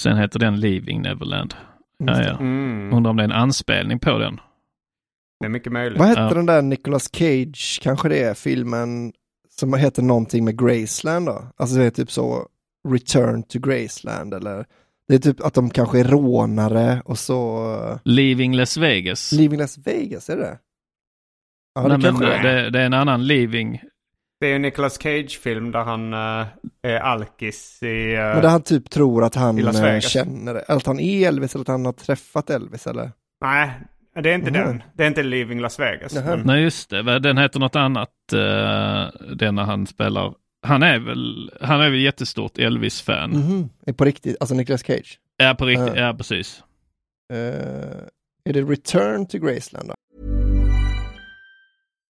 Sen heter den Leaving Neverland. Ja, ja. Mm. Undrar om det är en anspelning på den. Det är mycket möjligt. Vad hette Ja. den där Nicolas Cage, kanske det är filmen som heter någonting med Graceland då? Alltså det är typ så Return to Graceland eller det är typ att de kanske är rånare och så uh, Leaving Las Vegas. Living Las Vegas, är det det? Ja, det Nej, men kanske det- är. det, det är en annan Leaving. Det är ju en Nicolas Cage-film där han eh, är alkis i... eh, Men där han typ tror att han I Las eh, Vegas. känner det, eller att han är Elvis eller att han har träffat Elvis eller? Nej, det är inte Mhm. den. Det är inte Leaving Las Vegas. Men, Nej just det, den heter något annat. Uh, den när han spelar. Han är väl, han är väl jättestort Elvis-fan. Mhm, är på riktigt, alltså Nicolas Cage. Ja, på riktigt. Ja. Ja, precis. Eh, är det Return to Graceland då?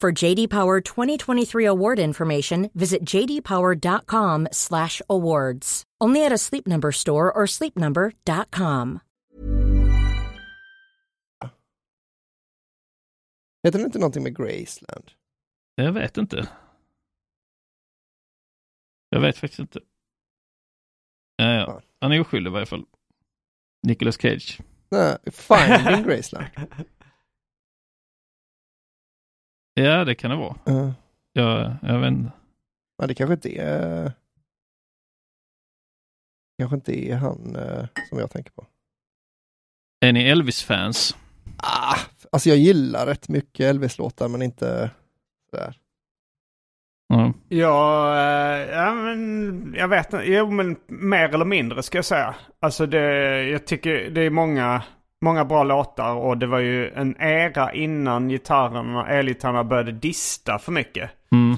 For JD Power 2023 award information, visit jdpower.com/awards. Only at a Sleep Number store or sleepnumber.com. Heter den inte någonting med Graceland? Jag vet inte. Jag vet faktiskt inte. Ja, ja. Han är oskyldig i varje fall. Nicolas Cage. Nej, Finding Graceland. Ja, det kan det vara. Ja. Jag, jag vet inte. Men det kanske inte är... kanske inte är han eh, som jag tänker på. Är ni Elvis-fans? Ah, alltså jag gillar rätt mycket Elvis-låtar men inte sådär. Mm. Ja, eh, ja, men jag vet inte. Jo, men mer eller mindre ska jag säga. Alltså det, jag tycker det är många, många bra låtar och det var ju en era innan gitarrerna, elgitarrerna började dista för mycket. Mm.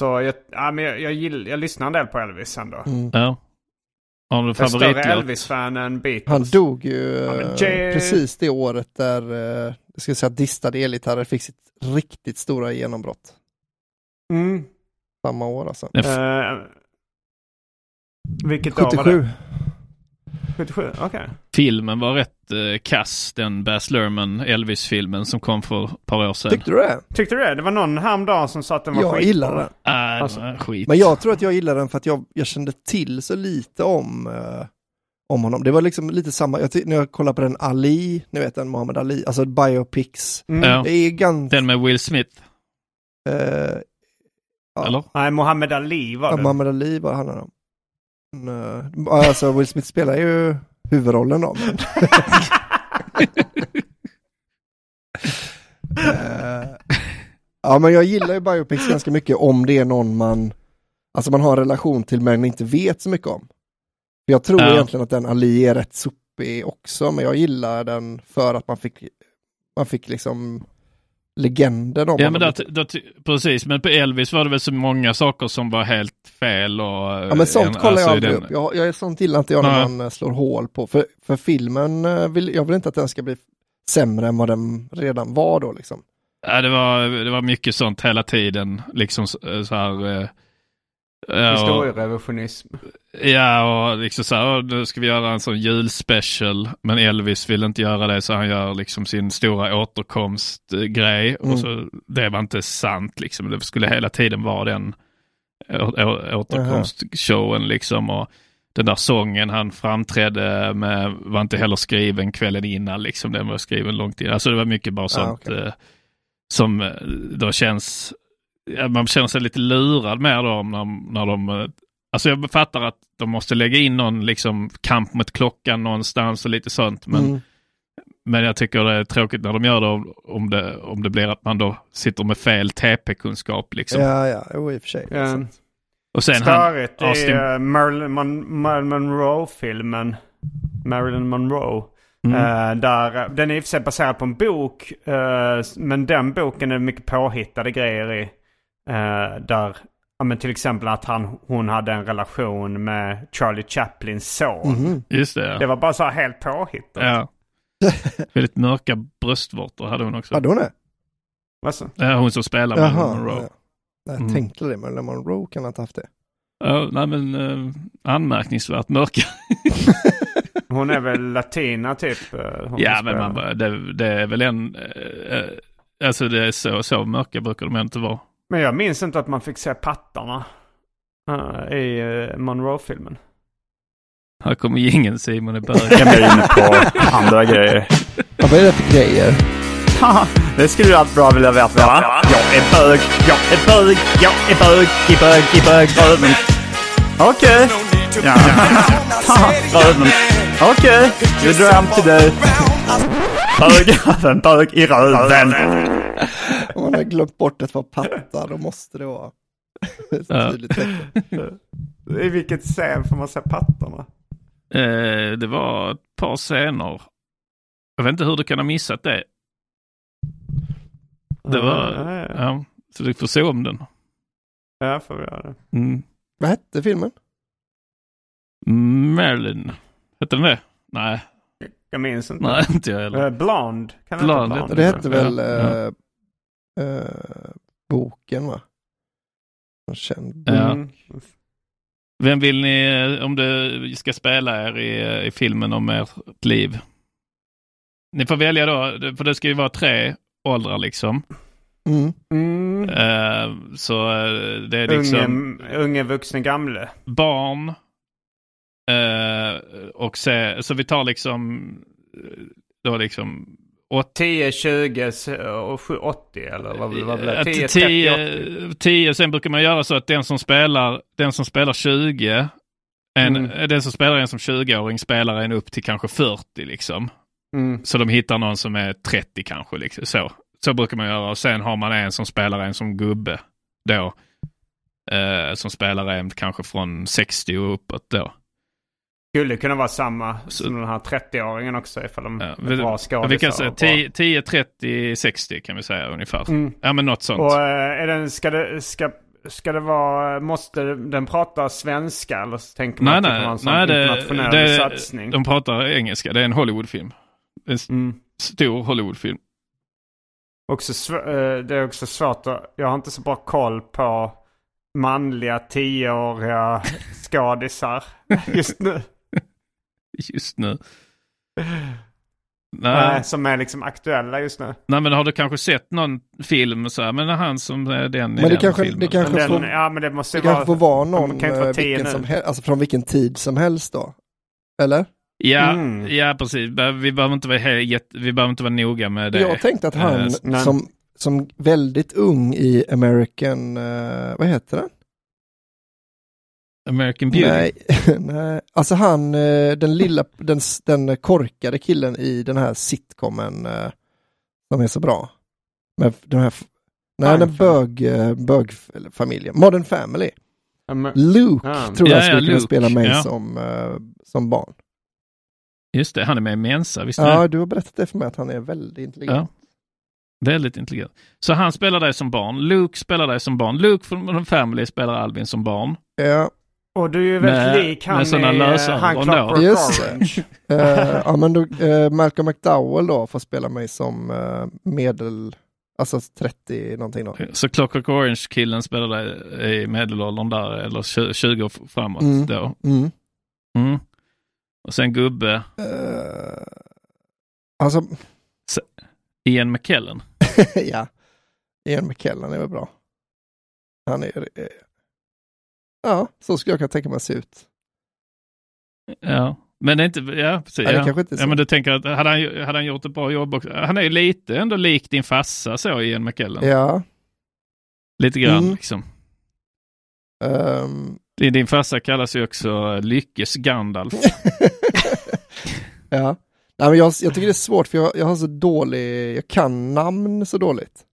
Så jag, ja, men jag, jag, gill, jag lyssnar en del på Elvis ändå. Mm. Ja. Har du Jag är större favoritlåt? Elvis-fan än Beatles. Han dog ju Ja, men eh, J- precis det året där, eh, jag ska säga distade elgitarrer fick sitt riktigt stora genombrott. Mm. Samma år alltså. Eh, vilket år var 77. det? 77, okej. Filmen var rätt eh, kass, den Baz Luhrmann Elvis-filmen som kom för ett par år sedan. Tyckte du det? Tyckte du det? Det var någon häromdagen som sa att den var Jag skitbra. gillar den. Ah, Alltså. var skit. Men jag tror att jag gillar den för att jag, jag kände till så lite om, eh, om honom. Det var liksom lite samma, jag när jag kollar på den Ali, ni vet den Muhammad Ali, alltså biopics. Mm. Ja. Det är ganska... Den med Will Smith, Eh, ja. eller? Nej, Muhammad Ali var Ja, det. Muhammad Ali handlar det om? Men, eh, alltså Will Smith spelar ju huvudrollen då. Men... Eh, ja men jag gillar ju biopics ganska mycket om det är någon man, alltså man har en relation till men inte vet så mycket om. För Jag tror Ja. egentligen att den Ali är rätt sopig också, men jag gillar den för att man fick, man fick liksom legenden om Ja, men där, där, precis. Men på Elvis var det väl så många saker som var helt fel och... Ja men sånt en- kollar alltså jag aldrig den- upp. Jag, jag, sånt gillar inte jag när Nej. man eh, slår hål på. För, för filmen, eh, vill, jag vill inte att den ska bli sämre än vad den redan var då liksom. Ja, det var, det var mycket sånt hela tiden. Liksom så här... ja, Historierevisionism. Ja, och liksom så här, "Åh, nu ska vi göra en sån julspecial. Men Elvis vill inte göra det så han gör liksom sin stora återkomstgrej. Mm. Och så, det var inte sant liksom. Det skulle hela tiden vara den återkomstshowen liksom. Och den där sången han framträdde med var inte heller skriven kvällen innan liksom. Den var skriven långt innan. Alltså det var mycket bara sånt okej. eh, som eh, då känns man känner sig lite lurad med dem när, när de eh, Alltså jag fattar att de måste lägga in någon liksom kamp mot klockan någonstans och lite sånt. Men, Mm. men jag tycker det är tråkigt när de gör det om- om det, om det blir att man då sitter med fel TP-kunskap liksom. Ja, ja, jo i och för sig. Så- Och sen han, Störigt i Austin, uh, Marilyn, Mon- Marilyn Monroe-filmen. Marilyn Monroe. Mm. Eh, där, den är i och för sig baserad på en bok. eh, men den boken är mycket påhittade grejer i. Eh, där, ja, men till exempel att han, hon hade en relation med Charlie Chaplins son. Mhm. just det. Det Ja. var bara så här helt påhittat. ja. Väldigt mörka bröstvårtor hade hon också. Hade hon det? Alltså. Ja, hon som spelar med Jaha. Monroe. Ja. Jag Mm. tänkte det, men Monroe kan inte haft det. Ja, nej men eh, anmärkningsvärt mörka. Hon är väl latina typ. eh, hon ja, men man, det, det är väl en... eh, alltså det är så, så mörka brukar de inte vara. Men jag minns inte att man fick se pattarna eh, i uh, Monroe-filmen. Här kommer jingeln Simon är bög. Jag är inne på andra grejer. Ja, vad är det för grejer? Det skulle du allt bra vilja veta va? Jag är bög, jag är bög, jag är bög, i bög, i bög, röven. Okej. Ja. Röven. Okej, vi drar hem till dig. Bög, röven, bög i röven. Om man har glömt bort ett par pattar, då måste det vara ett tydligt tecken. I vilket scen får man se pattarna? Eh, det var ett par scener. Jag vet inte hur du kan ha missat det. Det var... Ja, ja, ja. Ja, så du får se om den. Ja, får vi göra det. Mm. Vad hette filmen? Marilyn. Hette den det? Nej, Jag minns inte. nej inte jag heller. Eh, Blond. Kan det Blond heter Det hette väl Ja, eh, eh, boken va? En känd bok. Ja. Mm. Vem vill ni, eh, om det ska spela er i, i filmen om ert liv? Ni får välja då, för det ska ju vara tre åldrar liksom. Mm. Mm. Eh, så eh, det är liksom Unge, unge, vuxne, gamle. barn. eh, och se, så vi tar liksom, då liksom 10, 20 och 7, 80 eller vad, vad blir det? Att 10, 30, 10, 80? 10, sen brukar man göra så att den som spelar, den som spelar 20, en, Mm. den som spelar en som 20-åring spelar en upp till kanske 40 liksom. Mm. Så de hittar någon som är 30 kanske. Liksom. Så. så brukar man göra. Och sen har man en som spelar en som gubbe. Då. Eh, som spelar en kanske från 60 och uppåt då. Skulle kunna vara samma som den här 30-åringen också ifall de är Vi, bra skådisar. vi kan säga och bra. 10, 10, 30, 60 kan vi säga ungefär. Mm. Ja men något sånt. Och eh, är den, ska, det, ska, ska det vara, måste den prata svenska eller så tänker man nej, att det en sån nej det, internationell det, satsning? de pratar engelska. Det är en Hollywoodfilm. En Mm. stor Hollywoodfilm. Också eh, det är också svårt att, jag har inte så bra koll på manliga tioåriga skådisar just nu. Just nu. Nej. Nej. som är liksom aktuella just nu. Nej men har du kanske sett någon film så här, men han som är den i Men det den kanske, filmen. det kanske, Men den, får, ja men det måste det ju vara... kanske får vara någon, kan inte vara eh, vilken nu. som helst, alltså från vilken tid som helst då. Eller? Ja, Mm. ja precis. Vi behöver inte vara, helt, vi behöver inte vara noga med det. Jag tänkte att han nej. som, som väldigt ung i American, eh, vad heter den? American Beauty. Nej, nej, alltså han, eh, den lilla, den, den korkade killen i den här sitcomen eh, som är så bra. Med den här, nej, den bög, eh, bögfamiljen, Modern Family. Luke Ja. tror jag Ja, skulle ja, kunna Luke, spela mig ja. som, som barn. Just det, han är med i Mensa, visst Ja, du har berättat det för mig att han är väldigt intelligent. Ja. Väldigt intelligent. Så han spelar dig som barn. Luke spelar dig som barn. Luke från Modern Family spelar Alvin som barn. Ja, Och du är ju väldigt Med- lik med han såna i lösa eh, han öron då. Clockwork Just. Orange. Eh, ja men då, eh, Malcolm McDowell då får spela mig som eh, medel, alltså 30 någonting då. Så Clockwork Orange-killen spelar dig i medelåldern där, eller tju- 20 år framåt Mm. då. Mm. Mm. Och sen gubbe, Eh, alltså, Ian McKellen. ja, Ian McKellen är väl bra. Han är, ja, så skulle jag kunna tänka mig att se ut. Ja, men det är inte, ja precis. Nej, det ja. kanske inte är ja, men du tänker att hade han, hade han gjort ett bra jobb också? Han är ju lite ändå lik din farsa så, Ian McKellen. Ja, Lite grann Mm. liksom. ehm, Din, din farsa kallas ju också Lyckes Gandalf. ja. Nej, men jag, jag tycker det är svårt för jag, jag har så dålig, jag kan namn så dåligt.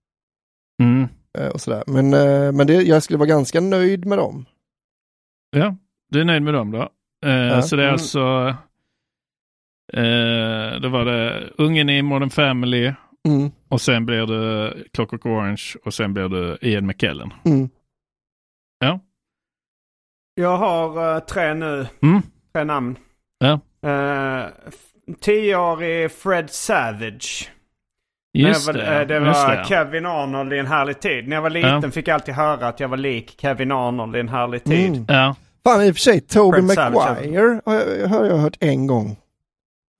Mm. eh, och sådär. Men, eh, men det, jag skulle vara ganska nöjd med dem. Ja, du är nöjd med dem då? Eh, Så det är Mm. alltså, eh, då var det ungen i Modern Family Mm, och sen blir det Clockwork Orange och sen blir det Ian McKellen. mm. Jag har eh, tre nu. Mm. Tre namn. Ja. Uh, Tioårig Fred Savage. Just jag det. var, eh, det var det. Kevin Arnold i en härlig tid. När jag var liten Ja. fick jag alltid höra att jag var lik Kevin Arnold i en härlig tid. Mm. Ja. Fan i och för sig, Toby Maguire har jag, har jag hört en gång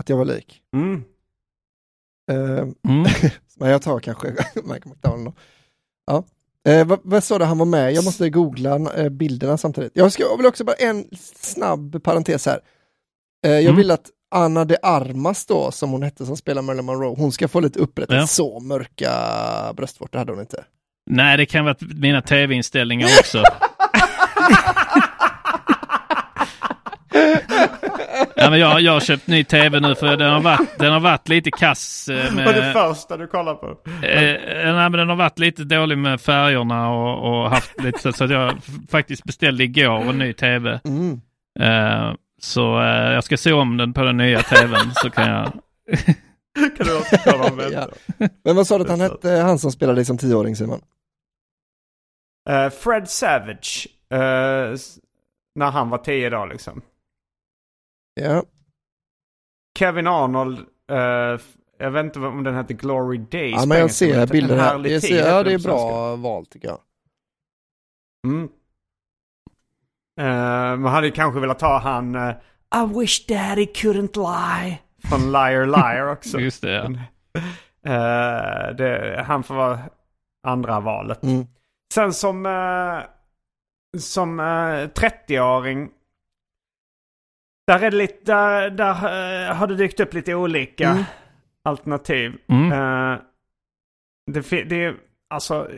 att jag var lik. Mm. Eh, Mm. men jag tar kanske Michael McDonald. Ja. Eh, vad, vad sa du han var med? Jag måste googla eh, bilderna samtidigt. Jag, ska, jag vill också bara en snabb parentes här. Eh, jag Mm. vill att Anna de Armas då, som hon hette som spelar Marilyn Monroe, hon ska få lite upprättelse. Ja. Så mörka bröstvårtor hade hon inte. Nej, det kan vara mina tv-inställningar också. ja, men jag, jag har köpt ny tv nu för den har varit, den har varit lite kass. eh, Vad är det Med, första du kollar på? eh, nej, men den har varit lite dålig med färgerna och, och haft lite så, så att jag faktiskt beställde igår en ny tv. Mm. Eh, så eh, jag ska se om den på den nya tvn så kan jag... kan du om Ja. Men vad sa du att han hette, han som spelade dig som tioåring Simon? Eh, Fred Savage. s- när han var tio då liksom. Ja, Kevin Arnold. f- jag vet inte om den heter Glory Days. ja men jag ser En bilderna. här. tid ser, ja, det är bra val tycker jag. Mm. Eh, man hade ju kanske velat ha han eh, I wish daddy couldn't lie. Från Liar Liar också. Just det, ja. Eh, det, han får vara andra valet. Mm. Sen som, eh, som eh, 30-åring. Där, är det lite, där, där har det dykt upp lite olika. Mm. alternativ. Mm. Det, det är alltså...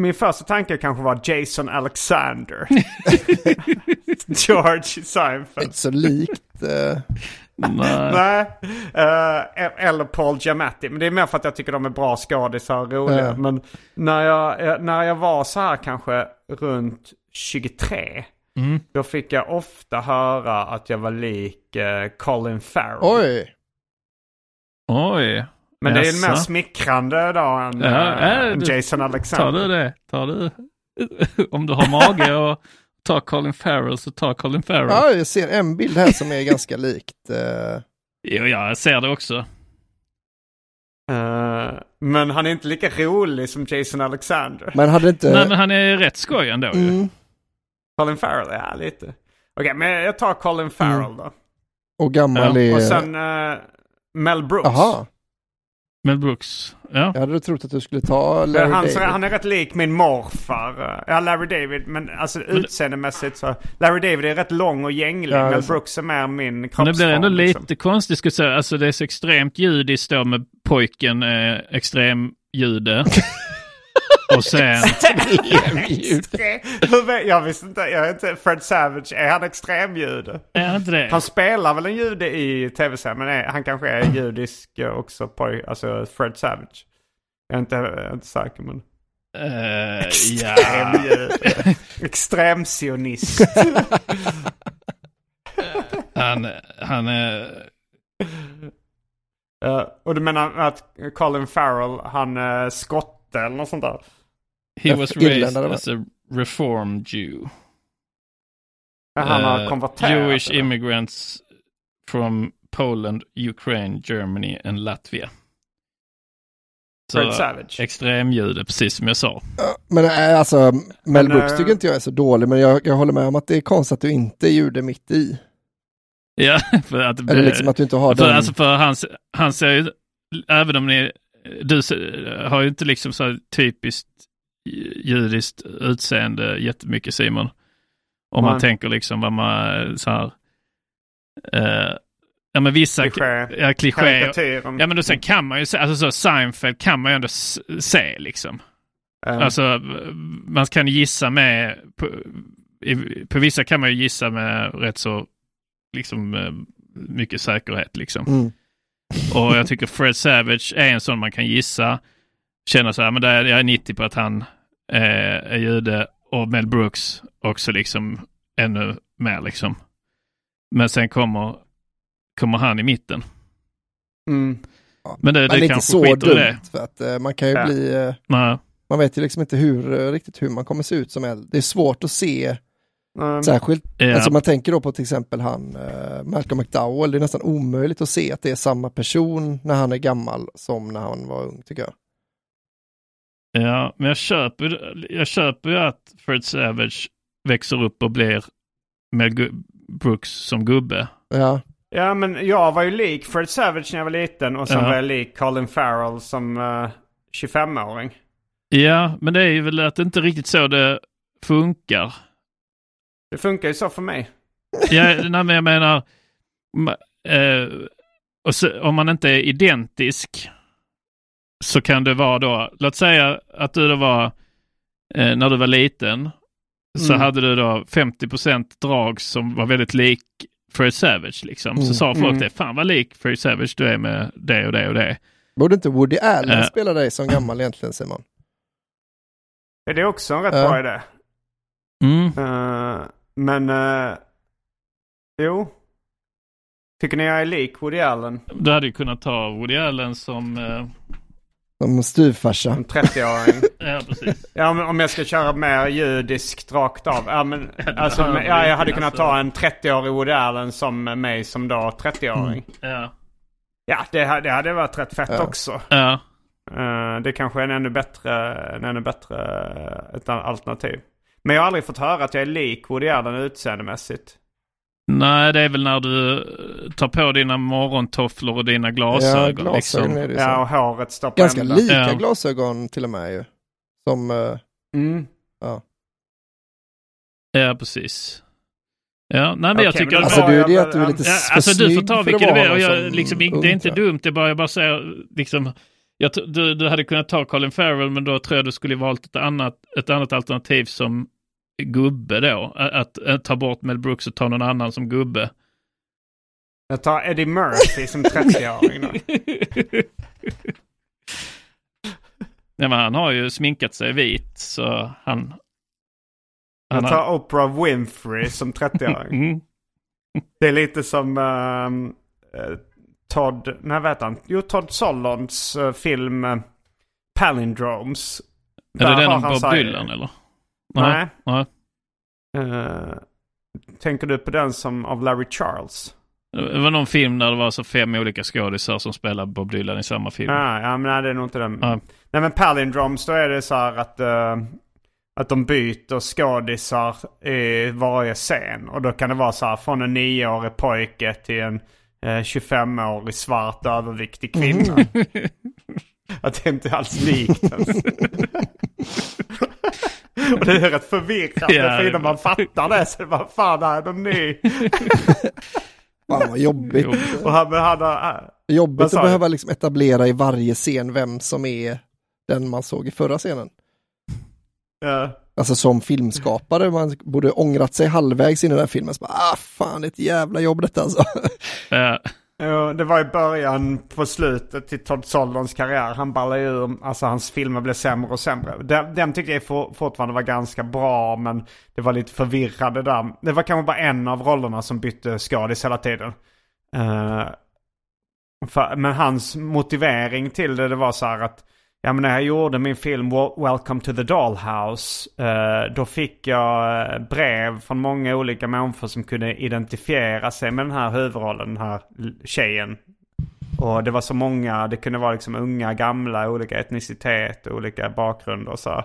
Min första tanke kanske var Jason Alexander. George Seinfeld. Inte så likt. eh, Nej. Nej. Eh, eller Paul Giamatti. Men det är mer för att jag tycker de är bra skådisar och roliga. Ja. Men när jag, eh, när jag var så här kanske runt 23. Mm. Då fick jag ofta höra att jag var lik Colin Farrell. Oj! Oj. Men det är ju mer smickrande då än, Ja, äh, än du- Jason Tar Alexander. du det? Tar du? Om du har mage och tar Colin Farrell så tar Colin Farrell. Ja, jag ser en bild här som är ganska likt. eh, Jo, ja, jag ser det också. Eh, men han är inte lika rolig som Jason Alexander. Men hade inte... Nej, men han är rätt skoj ändå ju. mm, Colin Farrell, ja lite. Okej, men jag tar Colin Farrell då. och gammal Ja, är... Och sen eh, Mel Brooks. Jaha, Mel Brooks. Ja. jag hade trott att du skulle ta Larry han, David. han är rätt lik min morfar. Ja, Larry David. Men alltså utseendemässigt så... Larry David är rätt lång och gänglig. Ja, Mel. Brooks är mer min Men det kroppsform. blir ändå lite liksom. konstigt skulle jag säga. Alltså det är så extremt judiskt då med pojken eh, extremjude. Och sen... extremljud. jag visste inte, jag inte, Fred Savage, är han extremljud? Är han inte det? Han spelar väl en jude i tv-serien, men han kanske är judisk också, på, alltså Fred Savage. Jag är inte, jag är inte säker men... Uh, Extremljud. Ja. Extremsionist. han, han är... Uh, och du menar att Colin Farrell, han uh, skott 8 eller något sånt där. He was raised as a reform Jew. Han har eh, konverterat? Jewish eller? immigrants from Poland, Ukraine, Germany and Latvia. Så extremljudet, precis som jag sa. Men eh, alltså, Mel Brooks eh, tycker inte jag är så dålig, men jag, jag håller med om att det är konstigt att du inte är jude mitt i. Ja, för att... Eller liksom att du inte har för, den... Alltså för han, han ser ju, även om ni du har ju inte liksom så typiskt judiskt utseende jättemycket Simon. Om man Nej. tänker liksom vad man så här, eh, ja men vissa, Kliché. ja kliché. Ja men då sen kan man ju se, alltså så Seinfeld kan man ju ändå se liksom. Eh, Alltså man kan gissa med, på, i, på vissa kan man ju gissa med rätt så liksom eh, mycket säkerhet liksom. Mm. Och jag tycker Fred Savage är en sån man kan gissa. Känna så här, men där, jag är 90 på att han eh, är jude och Mel Brooks också liksom ännu mer liksom. Men sen kommer, kommer han i mitten. Mm. Men det, Men det inte kanske så skiter i dumt, det. för att eh, man kan ju Ja. bli... eh, man vet ju liksom inte hur, eh, riktigt hur man kommer se ut som äldre. Det är svårt att se, Mm. särskilt, Ja. alltså man tänker då på till exempel han, eh, Malcolm McDowell, det är nästan omöjligt att se att det är samma person när han är gammal som när han var ung tycker jag. Ja, men jag köper, jag köper ju att Fred Savage växer upp och blir Mel Brooks som gubbe. Ja, Ja, men jag var ju lik Fred Savage när jag var liten och sen Ja. var jag lik Colin Farrell som eh, 25-åring. Ja, men det är ju väl att det inte riktigt så det funkar. Det funkar ju så för mig. Ja, nej, men jag menar, eh, och så, om man inte är identisk så kan det vara då, låt säga att du då var, eh, när du var liten, så Mm. hade du då 50% drag som var väldigt lik Fred Savage liksom. Så Mm. sa folk Mm. det, fan vad lik Fred Savage du är med det och det och det. borde inte Woody Allen Eh. spela dig som gammal egentligen Simon? Är det också en rätt Ja. bra idé? Mm. Eh, men, eh, jo. Tycker ni jag är lik Woody Allen? Du hade ju kunnat ta Woody Allen som, eh, Som styvfarsa. Som 30-åring? ja precis. ja, men om jag ska köra mer judiskt rakt av. Ja, men, alltså, Ja, men, ja, jag hade alltså. kunnat ta en 30-årig Woody Allen som mig som då 30-åring. Ja. Ja, det, det hade varit rätt fett Ja. också. Ja. Eh, det kanske är en ännu bättre, en ännu bättre ett alternativ. Men jag har aldrig fått höra att jag är lik Woody Allen utseendemässigt. Nej, det är väl när du eh, tar på dina morgontofflor och dina Ja, glasögon. glasögon liksom. är det ju Ja, så. och håret står på Ganska ända. lika Ja. glasögon till och med ju. Som, eh, Mm. Ja, precis. Ja, nej men jag tycker... men Alltså det är väl- att du är lite Ja, alltså du får ta vilket du vill. Och jag, som liksom, det är inte dumt, det är bara jag bara säger liksom... Jag, du, du hade kunnat ta Colin Farrell men då tror jag du skulle valt ett annat, ett annat alternativ som gubbe då. Att, att, ta bort Mel Brooks och ta någon annan som gubbe. Jag tar Eddie Murphy som 30-åring då. Nej, men han har ju sminkat sig vit så han... Jag han har, tar Oprah Winfrey som 30-åring. mm, Det är lite som eh, Todd, nej vad heter han? Jo, Todd Solondz eh, film eh, Palindromes. är det den om Bob Dylan eller? Nej. nej. Eh, tänker du på den som av Larry Charles? Det var någon film där det var så fem olika skådisar som spelade Bob Dylan i samma film. Ah, ja, men nej, det är nog inte den. Ja. Nej, men Palindromes, då är det så här att, eh, att de byter skådisar i varje scen. Och då kan det vara så här från en nioårig pojke till en 25-årig svart överviktig kvinna. Att det inte alls likt ens. Och det är rätt förvirrande Ja. för innan man fattar det så bara fan är de ny? Fan vad jobbigt. Och han, men han har, Jobbigt Vad att behöva liksom etablera i varje scen vem som är den man såg i förra scenen. eh, Alltså som filmskapare, man borde ångrat sig halvvägs in i den här filmen. Så bara, ah fan, ett jävla jobb detta alltså. Ja. Jo, det var i början på slutet till Todd Soldons karriär. Han ballade ur, alltså hans filmer blev sämre och sämre. Den, den tyckte jag for, fortfarande var ganska bra men det var lite förvirrande där. Det var kanske bara en av rollerna som bytte skådis hela tiden. Eh, för, men hans motivering till det, det var så här att Ja men när jag gjorde min film Wel- Welcome to the Dollhouse eh, Då fick jag eh, brev från många olika människor som kunde identifiera sig med den här huvudrollen, den här tjejen. Och det var så många, det kunde vara liksom unga, gamla, olika etnicitet, olika bakgrund och så.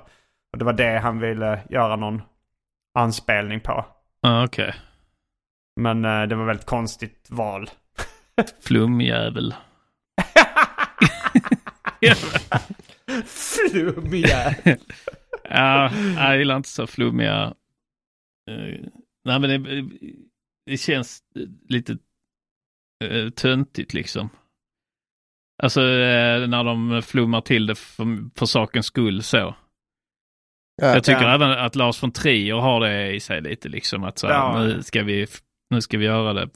Och det var det han ville göra någon anspelning på. Ah, Okej. Men eh, det var väldigt konstigt val. Flumjävel. Flummiga! Ja, jag gillar inte så flummiga. eh, nej men det, det känns lite uh, töntigt liksom. Alltså eh, när de flummar till det för, för sakens skull så. Ja, Jag tycker ja. även att Lars von Trier har det i sig lite liksom att så här, Ja. nu, ska vi, nu ska vi göra det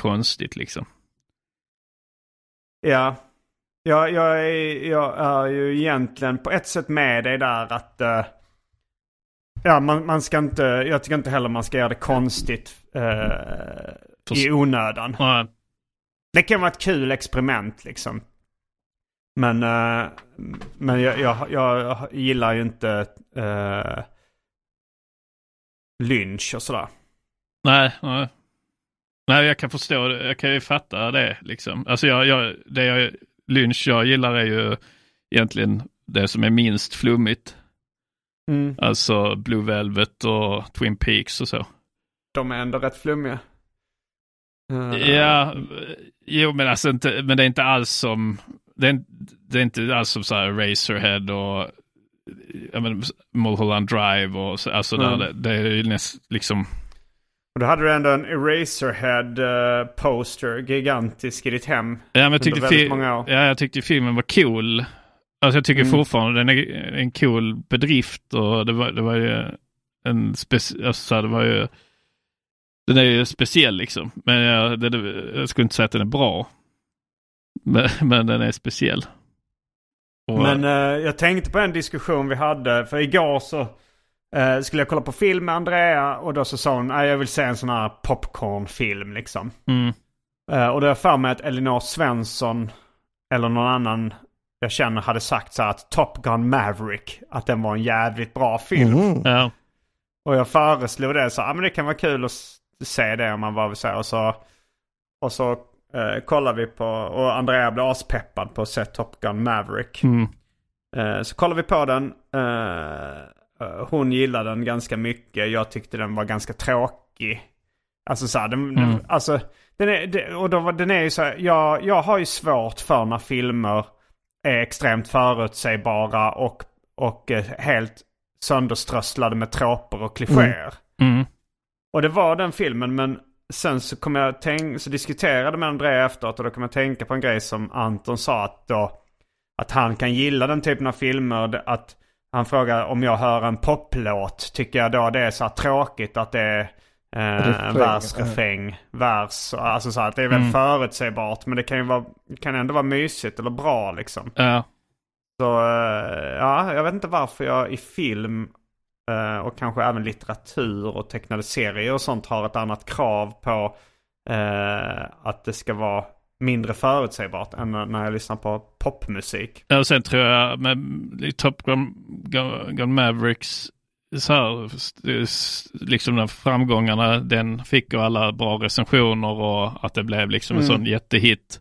konstigt liksom. Ja. Ja, jag, är, jag är ju egentligen på ett sätt med dig där att... eh, ja, man, man ska inte... Jag tycker inte heller man ska göra det konstigt eh, i onödan. Ja, Det kan vara ett kul experiment liksom. Men, eh, men jag, jag, jag gillar ju inte uh, lynch och sådär. Nej, nej. Nej, jag kan förstå det. Jag kan ju fatta det liksom. Alltså jag, jag, det jag, Lynch jag gillar är ju egentligen det som är minst flummigt. Mm. Alltså Blue Velvet och Twin Peaks och så. De är ändå rätt flummiga. Eh, Ja, jo men alltså inte, men det är inte alls som, det är, det är inte alls som så här Razorhead och jag menar, Mulholland Drive och så, alltså Mm. där, det, det är ju näst, liksom, Och då hade du ändå en Eraserhead-poster, gigantisk i ditt hem. Ja, men jag tyckte, fi- ja, jag tyckte filmen var cool. Alltså jag tycker Mm. fortfarande den är en cool bedrift och det var, det var ju en speciell, alltså, det var ju, den är ju speciell liksom. Men jag, det, jag skulle inte säga att den är bra. Men, men den är speciell. Och, Men eh, jag tänkte på en diskussion vi hade. För igår så eh, skulle jag kolla på film med Andrea. Och då så sa hon att jag vill se en sån här popcornfilm liksom. mm, Eh, och då har jag för mig att Elinor Svensson eller någon annan jag känner hade sagt så här att Top Gun Maverick, att den var en jävligt bra film. Mhm. ja, Och jag föreslog det så, ja men det kan vara kul att se det om man bara vill se. Och så, och så eh, kollar vi på, och Andrea blev aspeppad på att se Top Gun Maverick. mm, så kollar vi på den. Eh, hon gillade den ganska mycket. Jag tyckte den var ganska tråkig. Alltså så här, den, Mm. den, alltså, den är, och då, var- den är ju så här, jag, jag har ju svårt för när filmer är extremt förutsägbara och, och eh, helt sönderströsslade med tråper och klichéer. mm, Och det var den filmen men sen så kom jag tänk, så diskuterade med Andrea efteråt och då kom jag tänka på en grej som Anton sa att då att han kan gilla den typen av filmer. Att han frågar om jag hör en poplåt. Tycker jag då det är så här tråkigt att det är eh, vers, refräng, vers. Alltså så här, att det är väldigt Mm. förutsägbart. Men det kan ju vara, kan ändå vara mysigt eller bra liksom. Ja. Så eh, ja, jag vet inte varför jag i film eh, och kanske även litteratur och tecknade serier och sånt har ett annat krav på eh, att det ska vara mindre förutsägbart än när jag lyssnar på popmusik. Ja, och sen tror jag med Top Gun, Gun, Mavericks så här, liksom de framgångarna den fick och alla bra recensioner och att det blev liksom en Mm. sån jättehit.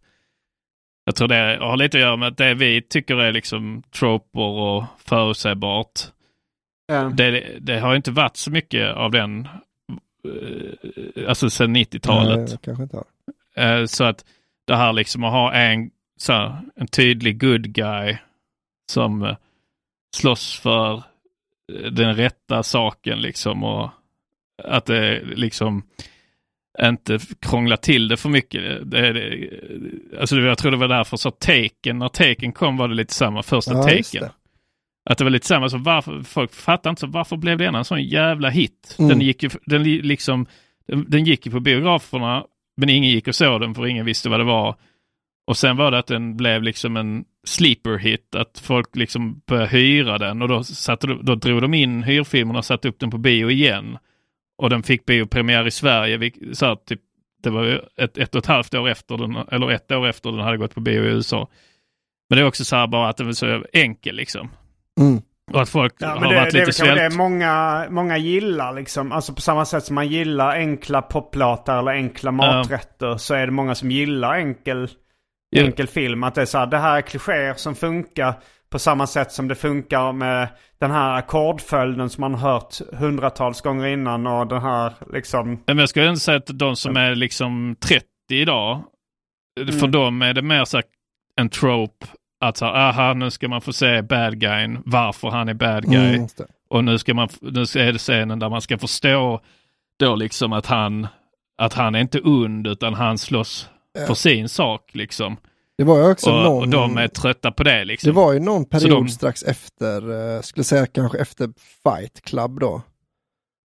Jag tror det har lite att göra med att det vi tycker är liksom troper och förutsägbart. Ja. Det, det har inte varit så mycket av den, eh, alltså sedan 90-talet. Nej, jag kanske inte har. Eh, Så att det här liksom att ha en, så här, en tydlig good guy som eh, slåss för eh, den rätta saken liksom och att det liksom inte krångla till det för mycket. Det, det, alltså jag tror det var därför så Taken, när Taken kom var det lite samma första Ja, Taken. det. Att det var lite samma, så varför, folk fattar inte så varför blev det en sån jävla hit? Mm. Den gick ju, den li- liksom, den, den gick ju på biograferna, men ingen gick och såg den för ingen visste vad det var. Och sen var det att den blev liksom en sleeper hit, att folk liksom började hyra den och då, satte, då drog de in hyrfilmerna, och satte upp den på bio igen. Och den fick biopremiär i Sverige, så här, typ, det var ett, ett och ett halvt år efter den, eller ett år efter den hade gått på bio i USA. Men det är också så här bara att den var så enkel liksom. Mm. Och att folk Ja, har det, varit det lite svält. det många, många gillar liksom. Alltså på samma sätt som man gillar enkla poplåtar eller enkla maträtter så är det många som gillar enkel, Ja. enkel film. Att det är så här, det här är klichéer som funkar på samma sätt som det funkar med den här ackordföljden som man har hört hundratals gånger innan och den här liksom... Men jag skulle inte säga att de som är liksom 30 idag, för Mm. dem är det mer så här en trope att så aha, nu ska man få se bad guyen, varför han är bad guy. Mm. Och nu ska man, nu är det scenen där man ska förstå då liksom att han, att han är inte ond utan han slåss Ja. för sin sak liksom. Det var ju också Och, någon... och de är trötta på det liksom. Det var ju någon period de- strax efter, eh, skulle säga kanske efter Fight Club då.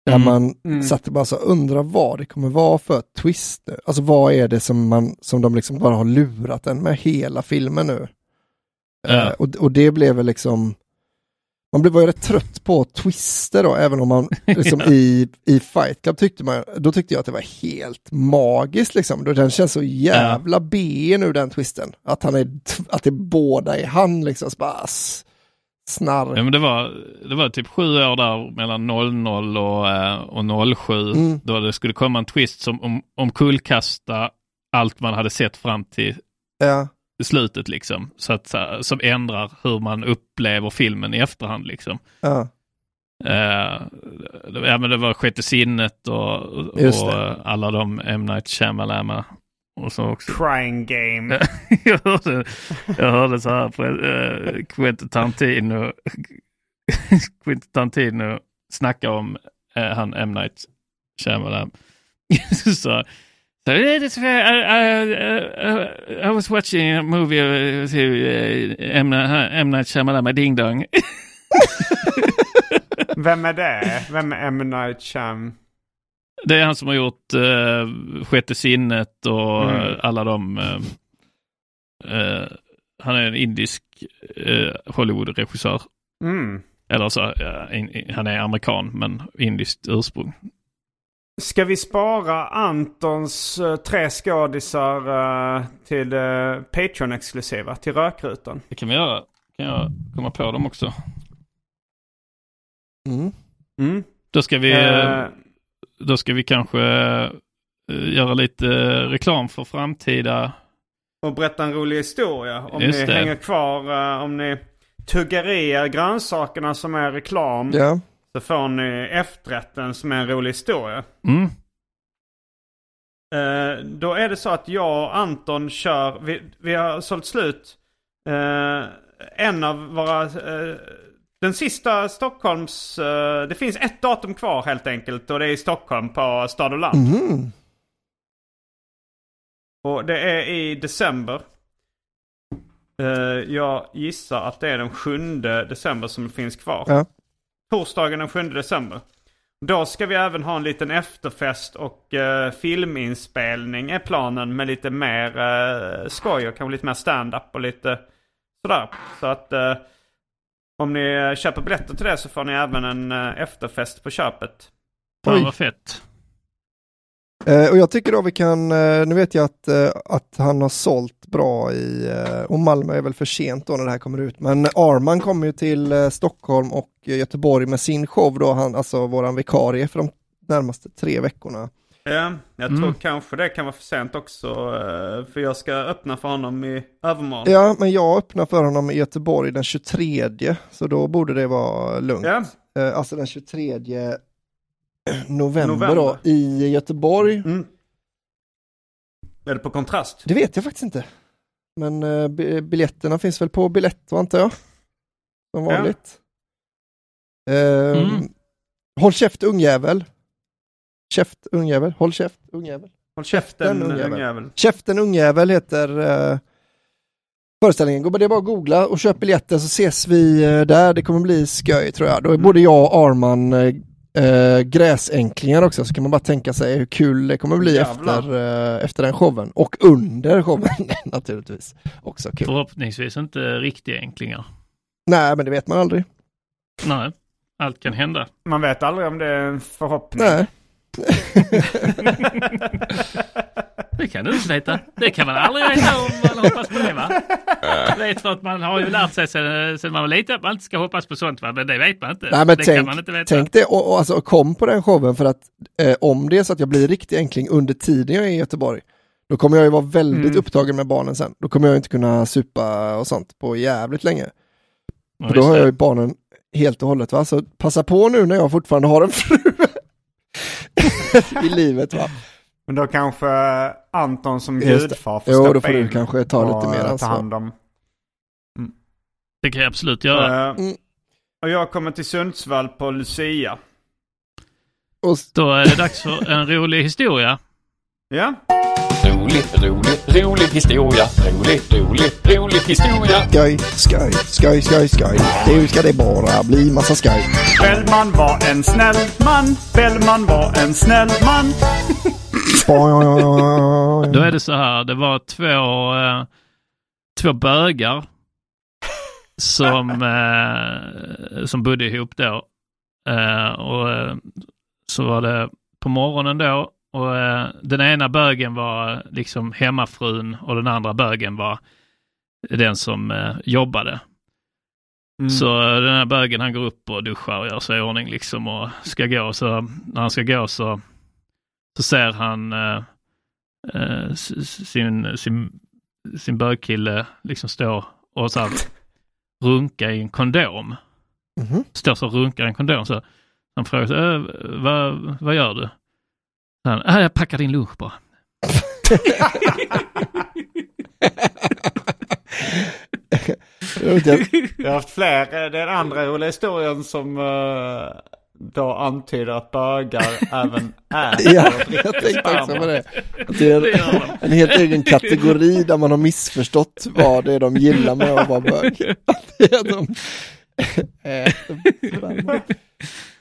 Där Mm. man Mm. satt och bara så undrar vad det kommer vara för twist nu. Alltså vad är det som, man, som de liksom bara har lurat en med hela filmen nu. Ja. Eh, och, och det blev väl liksom, man blev ju rätt trött på twister då, även om man liksom i, i Fight Club tyckte man, då tyckte jag att det var helt magiskt liksom. Den känns så jävla B nu den twisten. Att han är, att det båda är han liksom. Så bara, snarr. Ja, men det, var, det var typ sju år där mellan 00 och, eh, och 07 Mm. då det skulle komma en twist som om, omkullkasta allt man hade sett fram till Ja. Slutet liksom. Så att, som ändrar hur man upplever filmen i efterhand liksom. Ja. Eh, ja men det var Sjätte sinnet och, och alla de M. Night Shyamalama och så också. Crying game. jag, hörde, jag hörde så här på uh, Quentin Tarantino, Quentin Tarantino snacka om eh, han M. Night Shyamalan. så, so, "Yeah, this- I, I, I, I was watching a movie uh, to, uh, M. M. Night Shyamalan, Ding Dong. Vem är det? Vem är M. Night Shyam? Det är han som har gjort uh, Sjätte sinnet och Mm. eh, alla de... eh, eh, han är en indisk uh, Hollywood-regissör. Mm. Eller så, in, in, han är amerikan men indiskt ursprung. Ska vi spara Antons eh, tre skådisar eh, till uh, Patreon-exklusiva, till Rökrutan? Det kan vi göra. Kan jag komma på dem också? Mm. Mm. Då ska vi, Eh, då ska vi kanske eh, göra lite eh, reklam för framtida... och berätta en rolig historia. Om Just ni det. hänger kvar, eh, om ni tuggar i er grönsakerna som är reklam. Ja. Så får ni efterrätten som är en rolig historia. Mm. Eh, då är det så att jag och Anton kör, vi, vi har sålt slut eh, en av våra eh, Den sista Stockholms... det finns ett datum kvar helt enkelt och det är i Stockholm på Stad och Land. Mhm. Och det är i december. Jag gissar att det är den 7 december som finns kvar. Ja. Torsdagen den 7 december. Då ska vi även ha en liten efterfest och eh, filminspelning är planen med lite mer uh, skoj och kanske lite mer stand-up och lite sådär. Så att eh, om ni köper biljetter till det så får ni även en eh, efterfest på köpet. Fan Oj. vad fett. Eh, och jag tycker då vi kan, eh, nu vet jag att, eh, att han har sålt bra i, eh, och Malmö är väl för sent då när det här kommer ut, men Arman kommer ju till eh, Stockholm och eh, Göteborg med sin show då, han, alltså våran vikarie för de närmaste tre veckorna. Ja, jag Mm. tror kanske det kan vara för sent också. eh, För jag ska öppna för honom i övermorgon. Ja, men jag öppnar för honom i Göteborg den 23, så då borde det vara lugnt. Ja. Eh, Alltså den 23 november, November. då i Göteborg. Mm. Är det på kontrast? Det vet jag faktiskt inte. Men eh, bi- biljetterna finns väl på biljett, antar jag? Som Ja. Ehm, Mm. Håll käft ungjävel. Käft ungjävel, håll käft ungjävel. Håll käften ungjävel. ungjävel. Käften ungjävel heter eh, föreställningen. Gå- Det är bara att googla och köp biljetter så ses vi eh, där. Det kommer bli skoj tror jag. Då är Mm. både jag och Arman eh, gräsänklingar också så kan man bara tänka sig hur kul det kommer bli Jävlar. efter, eh, efter den showen. Och under showen naturligtvis. Också kul. Förhoppningsvis inte riktiga enklingar. Nej men det vet man aldrig. Nej, allt kan hända. Man vet aldrig om det är en förhoppning. Nej. Det kan du inte veta. Det kan man aldrig veta om man hoppas på det va? Vet för att man har ju lärt sig sedan, sedan man var liten att man inte ska hoppas på sånt va? Men det vet man inte. Nej, men det tänk, kan man inte veta. tänk det och, och alltså, kom på den showen för att eh, om det är så att jag blir riktig enkling under tiden jag är i Göteborg då kommer jag ju vara väldigt Mm. upptagen med barnen sen. Då kommer jag inte kunna supa och sånt på jävligt länge. Ja, då har det. jag ju barnen helt och hållet va. Så passa på nu när jag fortfarande har en fru i livet va. Men då kanske Anton som gudfar får Jo, steppa då får du kanske ta lite mer ansvar. ta hand om. Det kan jag absolut göra. Eh, Mm. Och jag kommer till Sundsvall på Lucia. Och Då är det dags för en rolig historia. Ja, Rolig, rolig, rolig historia. Rolig, rolig, rolig historia. skoj, skoj, skoj, skoj, skoj. Nu ska det bara bli massa skoj. Bellman var en snäll man. Bellman var en snäll man. Då är det så här, det var två, eh, två bögar som, eh, som bodde ihop då. Eh, och eh, så var det på morgonen då och eh, den ena bögen var liksom hemmafrun och den andra bögen var den som eh, jobbade. Så den här bögen han går upp och duschar och gör sig i ordning liksom och ska gå. Så när han ska gå så, så ser han eh, eh, sin, sin, sin bögkille liksom stå och så här runka i en kondom. Mhm. Står så och runkar i en kondom. Så han frågar så, äh, vad, vad gör du? Äh, jag packar din lunch bara. Jag har haft fler. Eh, Den andra roliga historien som eh, då antyder att bögar även är Ja, jag tänkte också på det. Att det är en, helt egen kategori där man har missförstått vad det är de gillar med att vara bög. Att det är de äter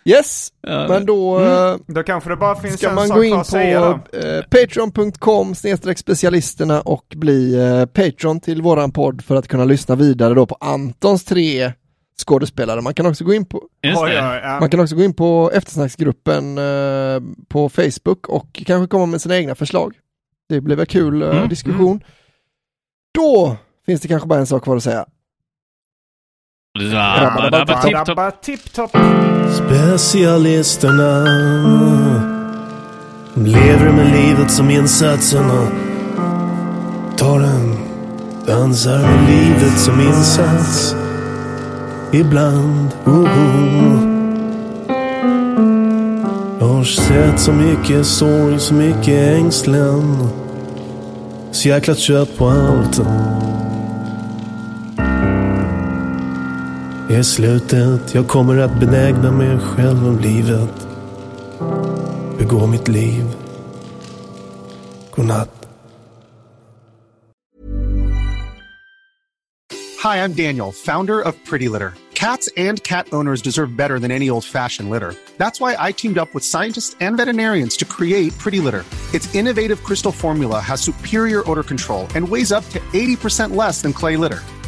Yes, men då eh, Då kanske det bara finns ska en man sak gå in på eh, patreon.com specialisterna och bli eh, patron till våran podd för att kunna lyssna vidare då på Antons tre skådespelare. Man kan också gå in på ja. man kan också gå in på eftersnacksgruppen eh, på Facebook och kanske komma med sina egna förslag. Det blir väl kul eh, Mm, diskussion. Då finns det kanske bara en sak kvar att säga. Tipp-topp. Specialisterna lever med livet som insatserna. Tar en dansar med livet som insats. Ibland, oh, oh. Jag har sett så mycket sorg, så mycket ängslan. Så jäkla trött på allt är slutet. Jag kommer att benägna mig själv om livet. Begå mitt liv. Godnatt. Hi, I'm Daniel, founder of Pretty Litter. Cats and cat owners deserve better than any old fashioned litter. That's why I teamed up with scientists and veterinarians to create Pretty Litter. Its innovative crystal formula has superior odor control and weighs up to 80% less than clay litter.